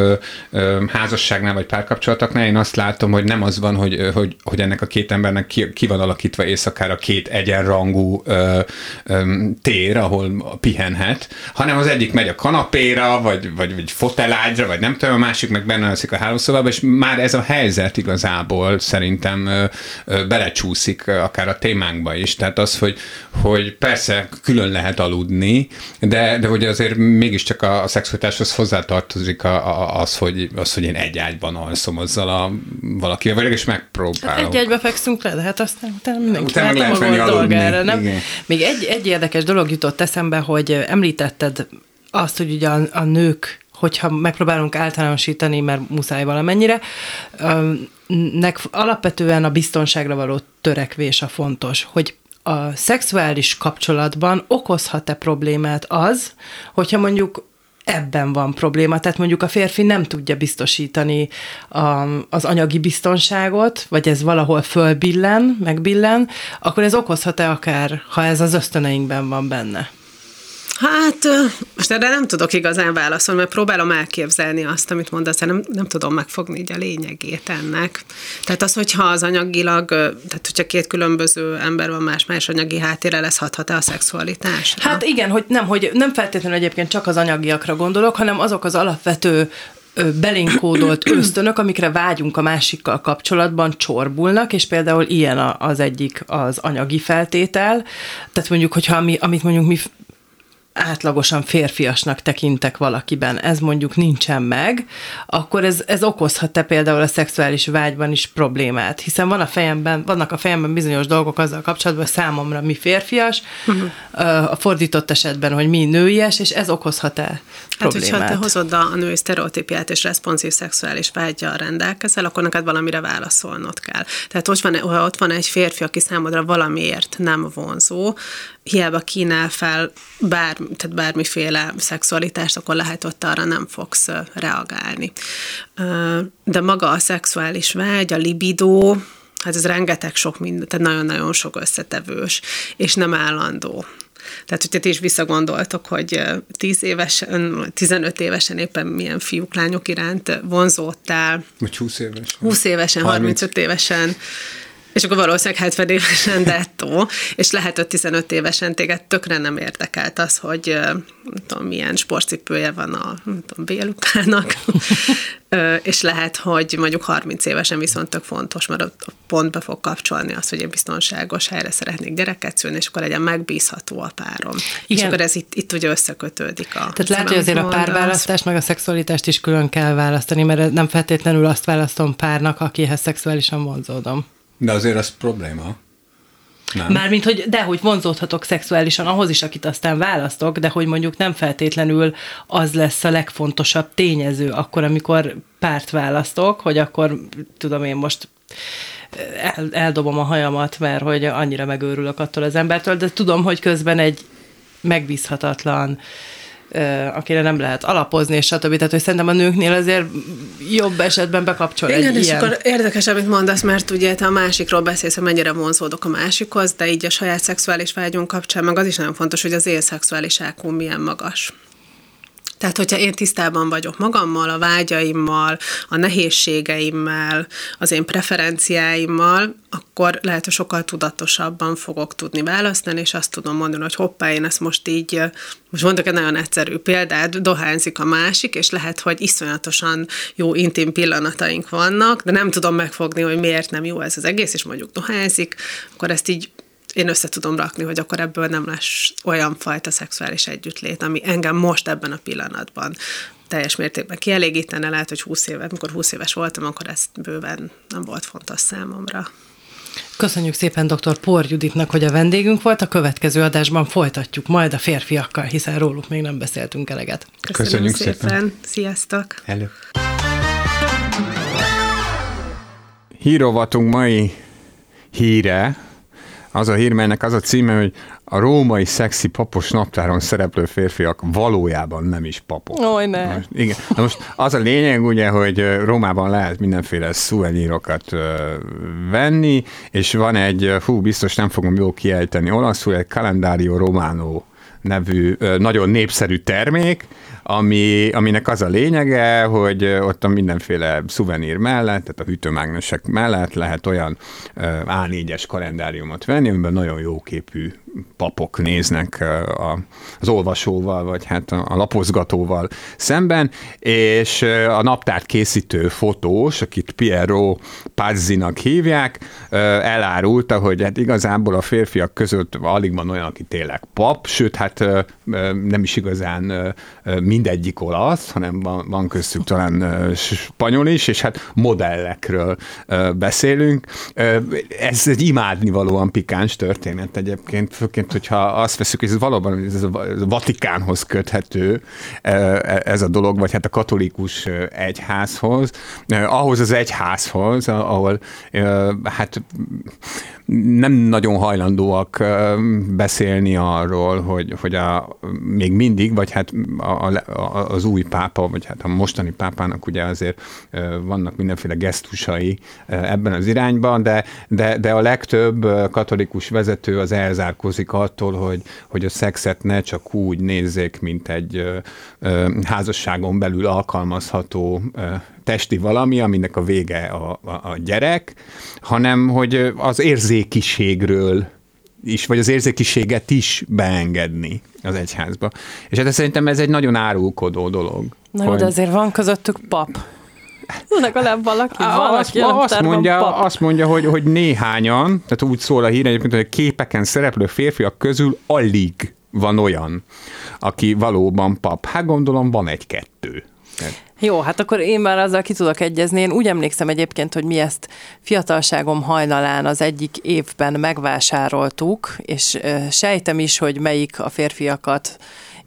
házasságnál vagy párkapcsolatoknál én azt látom, hogy nem az van, hogy, hogy, hogy ennek a két embernek ki, ki van alakítva éjszakára két egyenrangú ö, ö, tér, ahol pihenhet, hanem az egyik megy a kanapéra, vagy, vagy, vagy fotelágyra, vagy nem tudom, a másik meg benne alszik a hálószobában, és már ez a helyzet igazából szerintem ö, ö, belecsúszik akár a témánkba is. Tehát az, hogy, hogy persze külön lehet aludni, de, de hogy azért mégiscsak a, a szexualitáshoz hozzátartozik a, a, az, hogy, az, hogy én egy ágyban alszom azzal a valakivel, vagy és megpróbálom. Hát egy ágyba fekszünk le, de hát aztán utána mindenki Utána meg lehet menni aludni. Dolgára, nem? Igen. Még egy, egy érdekes dolog jutott eszembe, hogy említetted azt, hogy ugye a, a nők hogyha megpróbálunk általánosítani, mert muszáj valamennyire, nek alapvetően a biztonságra való törekvés a fontos, hogy a szexuális kapcsolatban okozhat-e problémát az, hogyha mondjuk ebben van probléma. Tehát mondjuk a férfi nem tudja biztosítani a, az anyagi biztonságot, vagy ez valahol fölbillen, megbillen, akkor ez okozhat-e akár, ha ez az ösztöneinkben van benne? Hát, most erre nem tudok igazán válaszolni, mert próbálom elképzelni azt, amit mondasz, nem, nem tudom megfogni így a lényegét ennek. Tehát az, hogyha az anyagilag, tehát hogyha két különböző ember van más-más anyagi háttérrel, ez hathat-e a szexualitás? Hát igen, hogy nem, hogy nem feltétlenül egyébként csak az anyagiakra gondolok, hanem azok az alapvető belénkódolt ösztönök, amikre vágyunk a másikkal kapcsolatban, csorbulnak, és például ilyen az egyik az anyagi feltétel. Tehát mondjuk, hogyha mi, amit mondjuk mi átlagosan férfiasnak tekintek valakiben, ez mondjuk nincsen meg, akkor ez, ez okozhat-e például a szexuális vágyban is problémát, hiszen van a fejemben, vannak a fejemben bizonyos dolgok azzal kapcsolatban, hogy számomra mi férfias, uh-huh. a fordított esetben, hogy mi nőies, és ez okozhat-e problémát. Hát, hogyha te hozod a, női sztereotípiát és responsív szexuális vágyjal rendelkezel, akkor neked valamire válaszolnod kell. Tehát ott van, ha ott van egy férfi, aki számodra valamiért nem vonzó, hiába kínál fel bár, tehát bármiféle szexualitást, akkor lehet ott arra nem fogsz reagálni. De maga a szexuális vágy, a libidó, hát ez rengeteg sok minden, tehát nagyon-nagyon sok összetevős, és nem állandó. Tehát, hogyha ti is visszagondoltok, hogy 10 évesen, 15 évesen éppen milyen fiúk, lányok iránt vonzódtál. Vagy 20 évesen. 20 évesen, 30. 35 évesen és akkor valószínűleg 70 évesen dettó, és lehet, hogy 15 évesen téged tökre nem érdekelt az, hogy nem tudom, milyen sportcipője van a nem tudom, Bélukának, és lehet, hogy mondjuk 30 évesen viszont tök fontos, mert ott pont be fog kapcsolni azt, hogy én biztonságos helyre szeretnék gyereket szülni, és akkor legyen megbízható a párom. Igen. És akkor ez itt, itt ugye összekötődik a Tehát lehet, hogy azért a párválasztást meg a szexualitást is külön kell választani, mert nem feltétlenül azt választom párnak, akihez szexuálisan vonzódom. De azért az probléma. Nem. Mármint, hogy dehogy vonzódhatok szexuálisan ahhoz is, akit aztán választok, de hogy mondjuk nem feltétlenül az lesz a legfontosabb tényező akkor, amikor párt választok, hogy akkor tudom én most el, eldobom a hajamat, mert hogy annyira megőrülök attól az embertől, de tudom, hogy közben egy megbízhatatlan, akire nem lehet alapozni, és stb. Tehát, hogy szerintem a nőknél azért jobb esetben bekapcsol Igen, egy és ilyen. akkor érdekes, amit mondasz, mert ugye te a másikról beszélsz, hogy mennyire vonzódok a másikhoz, de így a saját szexuális vágyunk kapcsán, meg az is nagyon fontos, hogy az én szexuális milyen magas. Tehát, hogyha én tisztában vagyok magammal, a vágyaimmal, a nehézségeimmel, az én preferenciáimmal, akkor lehet, hogy sokkal tudatosabban fogok tudni választani, és azt tudom mondani, hogy hoppá, én ezt most így, most mondok egy nagyon egyszerű példát, dohányzik a másik, és lehet, hogy iszonyatosan jó intim pillanataink vannak, de nem tudom megfogni, hogy miért nem jó ez az egész, és mondjuk dohányzik, akkor ezt így én össze tudom rakni, hogy akkor ebből nem lesz olyan fajta szexuális együttlét, ami engem most ebben a pillanatban teljes mértékben kielégítene. Lehet, hogy 20 éve, amikor 20 éves voltam, akkor ez bőven nem volt fontos számomra. Köszönjük szépen dr. Por Juditnak, hogy a vendégünk volt. A következő adásban folytatjuk majd a férfiakkal, hiszen róluk még nem beszéltünk eleget. Köszönjük, Köszönjük szépen. szépen. Sziasztok! Hello. Hírovatunk mai híre az a hír, melynek az a címe, hogy a római szexi papos naptáron szereplő férfiak valójában nem is papok. Oj, ne. Most, igen. Na most az a lényeg ugye, hogy Rómában lehet mindenféle szuvenírokat venni, és van egy, hú, biztos nem fogom jól kiejteni olaszul, egy Calendario Romano nevű nagyon népszerű termék, ami, aminek az a lényege, hogy ott a mindenféle szuvenír mellett, tehát a hűtőmágnesek mellett lehet olyan A4-es kalendáriumot venni, amiben nagyon jó képű papok néznek az olvasóval, vagy hát a lapozgatóval szemben, és a naptárt készítő fotós, akit Piero Pazzinak hívják, elárulta, hogy hát igazából a férfiak között alig van olyan, aki tényleg pap, sőt, hát nem is igazán mindegyik olasz, hanem van, van köztük talán spanyol is, és hát modellekről beszélünk. Ez egy imádnivalóan pikáns történet egyébként, főként, hogyha azt veszük, hogy ez valóban ez a Vatikánhoz köthető ez a dolog, vagy hát a katolikus egyházhoz, ahhoz az egyházhoz, ahol hát nem nagyon hajlandóak beszélni arról, hogy, hogy a, még mindig, vagy hát a, a, az új pápa, vagy hát a mostani pápának ugye azért vannak mindenféle gesztusai ebben az irányban, de, de, de a legtöbb katolikus vezető az elzárkozik attól, hogy, hogy a szexet ne csak úgy nézzék, mint egy házasságon belül alkalmazható testi valami, aminek a vége a, a, a gyerek, hanem hogy az érzékiségről is, vagy az érzékiséget is beengedni az egyházba. És hát szerintem ez egy nagyon árulkodó dolog. Na hogy... de azért van közöttük pap. Legalább valaki van, azt, azt mondja, pap. azt mondja, hogy, hogy néhányan, tehát úgy szól a hír egyébként, hogy a képeken szereplő férfiak közül alig van olyan, aki valóban pap. Hát gondolom van egy-kettő. Jó, hát akkor én már azzal ki tudok egyezni. Én úgy emlékszem egyébként, hogy mi ezt fiatalságom hajnalán az egyik évben megvásároltuk, és sejtem is, hogy melyik a férfiakat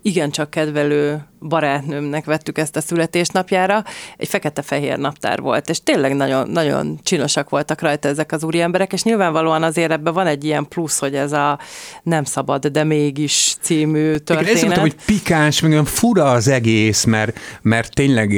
igencsak kedvelő barátnőmnek vettük ezt a születésnapjára, egy fekete-fehér naptár volt, és tényleg nagyon, nagyon csinosak voltak rajta ezek az úriemberek, és nyilvánvalóan azért ebben van egy ilyen plusz, hogy ez a nem szabad, de mégis című történet. Igen, mondtam, hogy pikáns, meg olyan fura az egész, mert, mert tényleg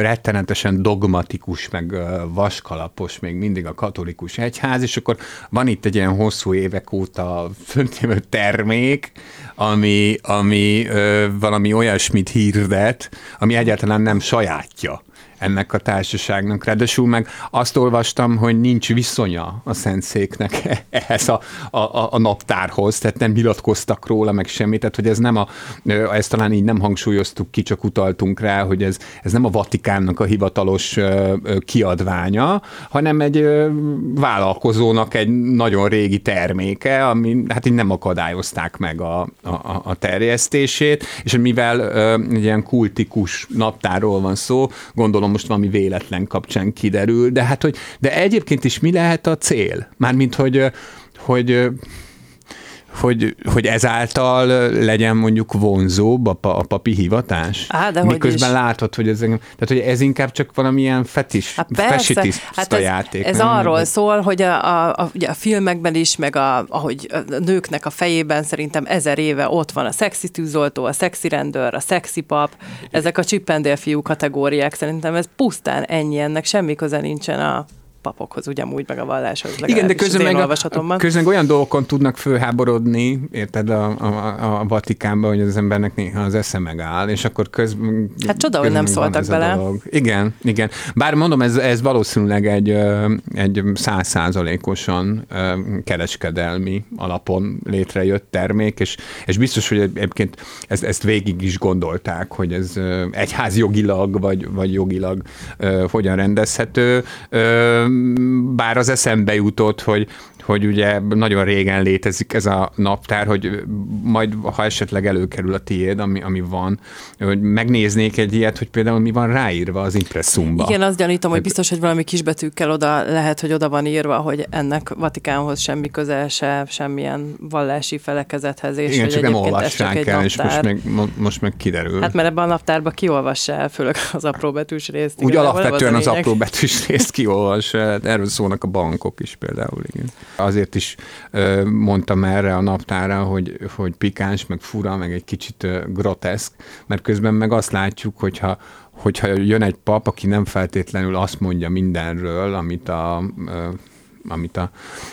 rettenetesen dogmatikus, meg vaskalapos még mindig a katolikus egyház, és akkor van itt egy ilyen hosszú évek óta föntévő termék, ami, ami ö, valami olyasmit hirdet, ami egyáltalán nem sajátja ennek a társaságnak. Ráadásul meg azt olvastam, hogy nincs viszonya a Szentszéknek ehhez a, a, a naptárhoz, tehát nem nyilatkoztak róla, meg semmit, tehát hogy ez nem a, ezt talán így nem hangsúlyoztuk ki, csak utaltunk rá, hogy ez, ez nem a Vatikánnak a hivatalos kiadványa, hanem egy vállalkozónak egy nagyon régi terméke, ami hát így nem akadályozták meg a, a, a terjesztését, és mivel egy ilyen kultikus naptárról van szó, gondolom most valami véletlen kapcsán kiderül, de hát hogy, de egyébként is mi lehet a cél? Mármint, hogy, hogy hogy, hogy ezáltal legyen mondjuk vonzóbb a, a papi hivatás? Á, de Miközben hogy látod, hogy ez, tehát, hogy ez inkább csak valamilyen fetis, hát hát ez, játék. Ez nem? arról szól, hogy a, a, a, ugye a filmekben is, meg a, ahogy a nőknek a fejében szerintem ezer éve ott van a szexi tűzoltó, a szexi rendőr, a szexi pap, ezek a csippendél fiú kategóriák, szerintem ez pusztán ennyi, ennek semmi köze nincsen a papokhoz, ugyanúgy, meg a valláshoz. Igen, de közben meg, a, közben olyan dolgokon tudnak főháborodni, érted, a, a, a Vatikánban, hogy az embernek néha az esze megáll, és akkor közben... Hát csoda, hogy nem szóltak bele. Igen, igen. Bár mondom, ez, ez valószínűleg egy, egy százszázalékosan kereskedelmi alapon létrejött termék, és, és biztos, hogy egyébként ezt, ezt végig is gondolták, hogy ez egyházjogilag, vagy, vagy jogilag hogyan rendezhető bár az eszembe jutott, hogy hogy ugye nagyon régen létezik ez a naptár, hogy majd, ha esetleg előkerül a tiéd, ami, ami van, hogy megnéznék egy ilyet, hogy például mi van ráírva az impresszumba. Igen, azt gyanítom, hogy biztos, hogy valami kisbetűkkel oda lehet, hogy oda van írva, hogy ennek Vatikánhoz semmi közel se, semmilyen vallási felekezethez. És Igen, csak nem olvassák el, és most meg, most meg kiderül. Hát mert ebben a naptárban kiolvassa el, főleg az apró betűs részt. Úgy alapvetően az, az apró betűs részt kiolvassa, erről szólnak a bankok is például, igen. Azért is mondtam erre a naptára, hogy, hogy pikáns, meg fura, meg egy kicsit groteszk, mert közben meg azt látjuk, hogyha hogyha jön egy pap, aki nem feltétlenül azt mondja mindenről, amit a amit a,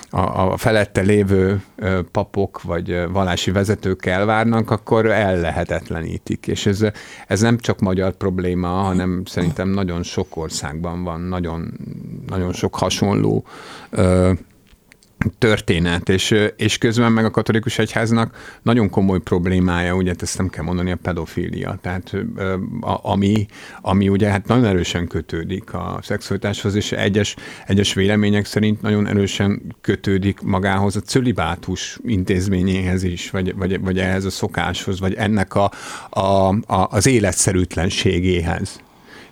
a, a felette lévő papok vagy vallási vezetők elvárnak, akkor ellehetetlenítik. És ez, ez nem csak magyar probléma, hanem szerintem nagyon sok országban van, nagyon, nagyon sok hasonló történet, és, és közben meg a katolikus egyháznak nagyon komoly problémája, ugye ezt nem kell mondani, a pedofília, tehát a, ami, ami ugye hát nagyon erősen kötődik a szexualitáshoz, és egyes, egyes vélemények szerint nagyon erősen kötődik magához a cölibátus intézményéhez is, vagy, vagy, vagy ehhez a szokáshoz, vagy ennek a, a, a, az életszerűtlenségéhez.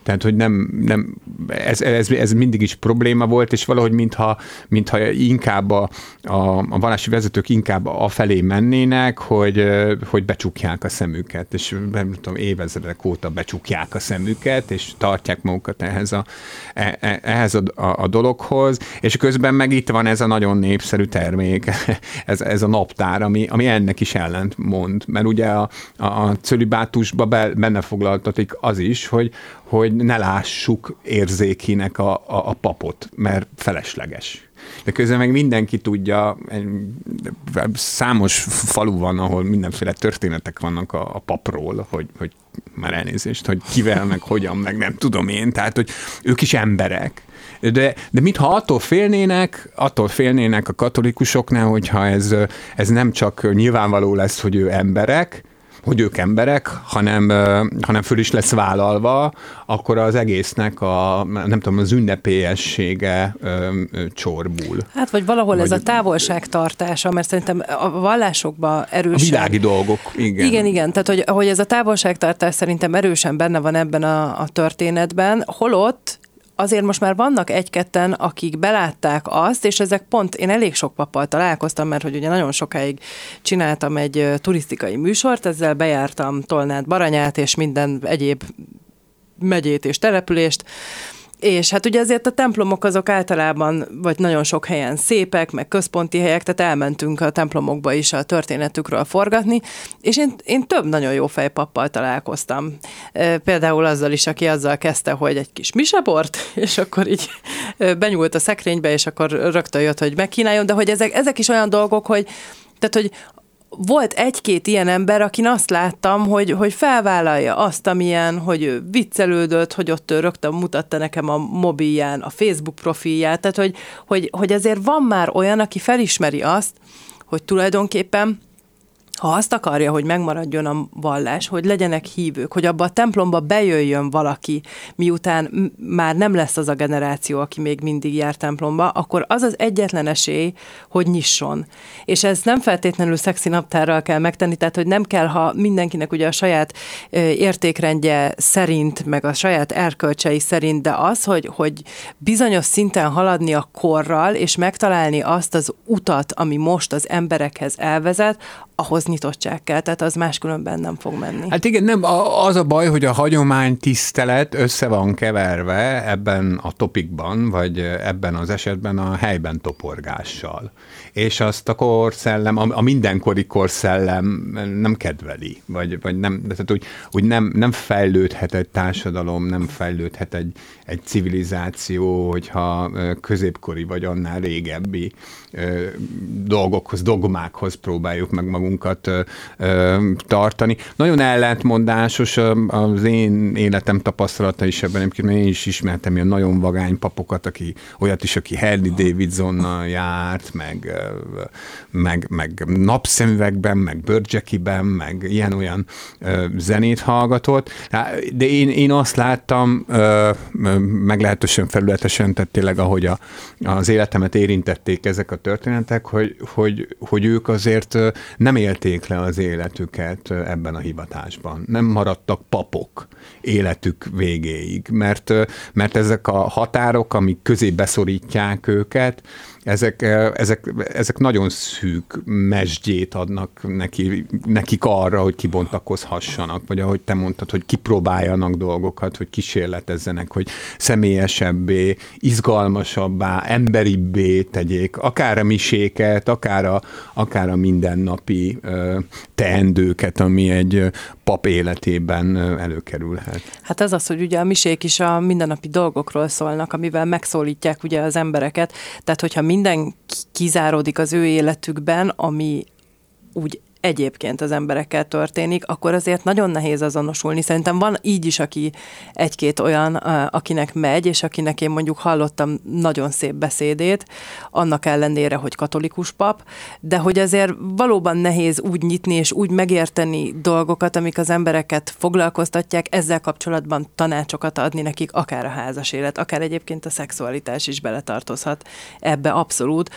Tehát, hogy nem, nem ez, ez, ez mindig is probléma volt, és valahogy mintha, mintha inkább a, a, a vallási vezetők inkább a felé mennének, hogy, hogy becsukják a szemüket, és nem tudom, évezredek óta becsukják a szemüket, és tartják magukat ehhez a, e, e, ehhez a, a, a dologhoz, és közben meg itt van ez a nagyon népszerű termék, ez, ez a naptár, ami, ami ennek is ellent mond, mert ugye a, a, a cölibátusba benne foglaltatik az is, hogy, hogy ne lássuk érzékinek a, a, a papot, mert felesleges. De közben meg mindenki tudja, számos falu van, ahol mindenféle történetek vannak a, a papról, hogy, hogy már elnézést, hogy kivel, meg hogyan, meg nem tudom én, tehát, hogy ők is emberek. De, de mintha attól félnének, attól félnének a katolikusoknál, hogyha ez, ez nem csak nyilvánvaló lesz, hogy ő emberek, hogy ők emberek, hanem, hanem föl is lesz vállalva, akkor az egésznek a, nem tudom, az ünnepélyessége csorbul. Hát, vagy valahol vagy, ez a távolságtartása, mert szerintem a vallásokban erősen... A világi dolgok, igen. Igen, igen, tehát hogy, hogy ez a távolságtartás szerintem erősen benne van ebben a, a történetben, holott azért most már vannak egy-ketten, akik belátták azt, és ezek pont, én elég sok pappal találkoztam, mert hogy ugye nagyon sokáig csináltam egy turisztikai műsort, ezzel bejártam Tolnát, Baranyát és minden egyéb megyét és települést, és hát ugye azért a templomok azok általában, vagy nagyon sok helyen szépek, meg központi helyek, tehát elmentünk a templomokba is a történetükről forgatni, és én, én több nagyon jó fejpappal találkoztam. Például azzal is, aki azzal kezdte, hogy egy kis misebort, és akkor így benyúlt a szekrénybe, és akkor rögtön jött, hogy megkínáljon, de hogy ezek, ezek is olyan dolgok, hogy tehát, hogy volt egy-két ilyen ember, akin azt láttam, hogy, hogy felvállalja azt, amilyen, hogy ő viccelődött, hogy ott ő rögtön mutatta nekem a mobilján a Facebook profilját, tehát hogy, hogy, hogy azért van már olyan, aki felismeri azt, hogy tulajdonképpen ha azt akarja, hogy megmaradjon a vallás, hogy legyenek hívők, hogy abba a templomba bejöjjön valaki, miután már nem lesz az a generáció, aki még mindig jár templomba, akkor az az egyetlen esély, hogy nyisson. És ez nem feltétlenül szexi naptárral kell megtenni, tehát hogy nem kell, ha mindenkinek ugye a saját értékrendje szerint, meg a saját erkölcsei szerint, de az, hogy, hogy bizonyos szinten haladni a korral, és megtalálni azt az utat, ami most az emberekhez elvezet, ahhoz nyitottság kell, tehát az máskülönben nem fog menni. Hát igen, nem, az a baj, hogy a hagyomány tisztelet össze van keverve ebben a topikban, vagy ebben az esetben a helyben toporgással. És azt a korszellem, a mindenkori korszellem nem kedveli, vagy, vagy nem, tehát úgy, úgy nem, nem fejlődhet egy társadalom, nem fejlődhet egy, egy civilizáció, hogyha középkori vagy annál régebbi dolgokhoz, dogmákhoz próbáljuk meg magunkat tartani. Nagyon ellentmondásos az én életem tapasztalata is ebben, én is ismertem ilyen nagyon vagány papokat, aki olyat is, aki Harley Davidsonnal járt, meg, meg, meg napszemüvegben, meg bőrcsekiben, meg ilyen-olyan zenét hallgatott. De én, én azt láttam, meglehetősen felületesen, tehát tényleg ahogy a, az életemet érintették ezek a történetek, hogy, hogy, hogy ők azért nem élték le az életüket ebben a hivatásban. Nem maradtak papok életük végéig, mert, mert ezek a határok, amik közé beszorítják őket, ezek, ezek, ezek nagyon szűk mesdjét adnak neki, nekik arra, hogy kibontakozhassanak, vagy ahogy te mondtad, hogy kipróbáljanak dolgokat, hogy kísérletezzenek, hogy személyesebbé, izgalmasabbá, emberibbé tegyék, akár a miséket, akár a, akár a mindennapi ö, teendőket, ami egy pap életében előkerülhet. Hát ez az, hogy ugye a misék is a mindennapi dolgokról szólnak, amivel megszólítják ugye az embereket, tehát hogyha minden kizáródik az ő életükben, ami úgy egyébként az emberekkel történik, akkor azért nagyon nehéz azonosulni. Szerintem van így is, aki egy-két olyan, akinek megy, és akinek én mondjuk hallottam nagyon szép beszédét, annak ellenére, hogy katolikus pap, de hogy azért valóban nehéz úgy nyitni és úgy megérteni dolgokat, amik az embereket foglalkoztatják, ezzel kapcsolatban tanácsokat adni nekik, akár a házas élet, akár egyébként a szexualitás is beletartozhat ebbe abszolút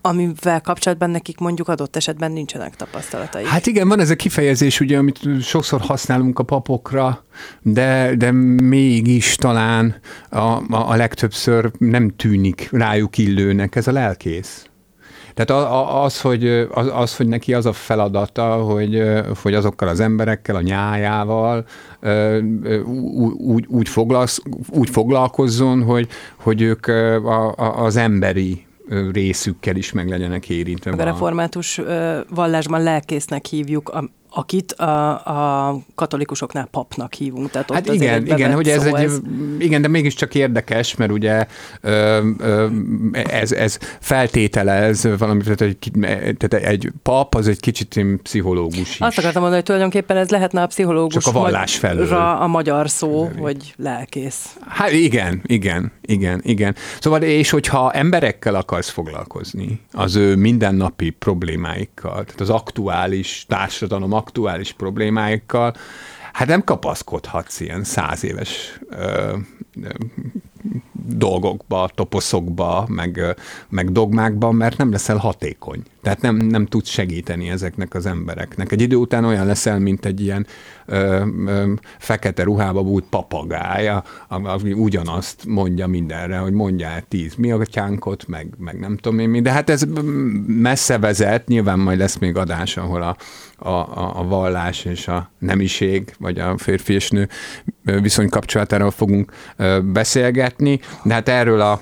amivel kapcsolatban nekik mondjuk adott esetben nincsenek tapasztalatai. Hát igen, van ez a kifejezés, ugye, amit sokszor használunk a papokra, de, de mégis talán a, a, a legtöbbször nem tűnik rájuk illőnek ez a lelkész. Tehát az, hogy, az, az, hogy neki az a feladata, hogy, hogy azokkal az emberekkel, a nyájával úgy, úgy, úgy foglalkozzon, hogy, hogy ők a, az emberi részükkel is meg legyenek érintve. A református vallásban lelkésznek hívjuk, akit a, a katolikusoknál papnak hívunk. Tehát ott hát igen, igen, hogy ez, egy, ez igen, de mégiscsak érdekes, mert ugye ez, ez feltételez valamit, tehát egy, tehát egy pap az egy kicsit pszichológus is. Azt akartam mondani, hogy tulajdonképpen ez lehetne a pszichológus Csak a vallás felől. a magyar szó, Felé. hogy lelkész. Hát igen, igen, igen, igen. Szóval, és hogyha emberekkel akarsz foglalkozni, az ő mindennapi problémáikkal, tehát az aktuális társadalom aktuális problémáikkal, hát nem kapaszkodhatsz ilyen száz éves ö, ö, dolgokba, toposzokba, meg, meg dogmákba, mert nem leszel hatékony. Tehát nem, nem tudsz segíteni ezeknek az embereknek. Egy idő után olyan leszel, mint egy ilyen ö, ö, fekete ruhába bújt papagája, ami ugyanazt mondja mindenre, hogy mondjál tíz mi a tyánkot, meg, meg nem tudom én mi. De hát ez messze vezet, nyilván majd lesz még adás, ahol a, a, a vallás és a nemiség, vagy a férfi és nő viszony kapcsolatáról fogunk beszélgetni, de hát erről a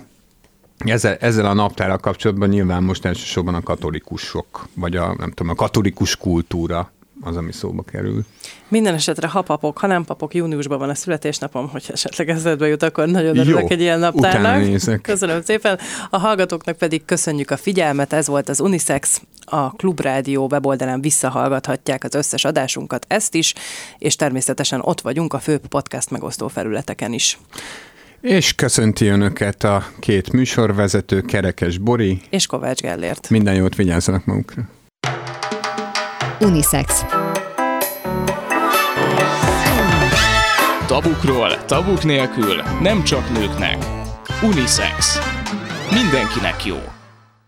ezzel, ezzel a naptárral kapcsolatban nyilván most elsősorban a katolikusok, vagy a, nem tudom, a katolikus kultúra az, ami szóba kerül. Minden esetre, ha papok, ha nem papok, júniusban van a születésnapom, hogy esetleg eszedbe jut, akkor nagyon örülök egy ilyen naptárnak. Köszönöm szépen. A hallgatóknak pedig köszönjük a figyelmet, ez volt az Unisex, a Klubrádió weboldalán visszahallgathatják az összes adásunkat, ezt is, és természetesen ott vagyunk a fő podcast megosztó felületeken is. És köszönti Önöket a két műsorvezető, Kerekes Bori és Kovács Gellért. Minden jót vigyázzanak magukra. Unisex. Tabukról, tabuk nélkül, nem csak nőknek. Unisex. Mindenkinek jó.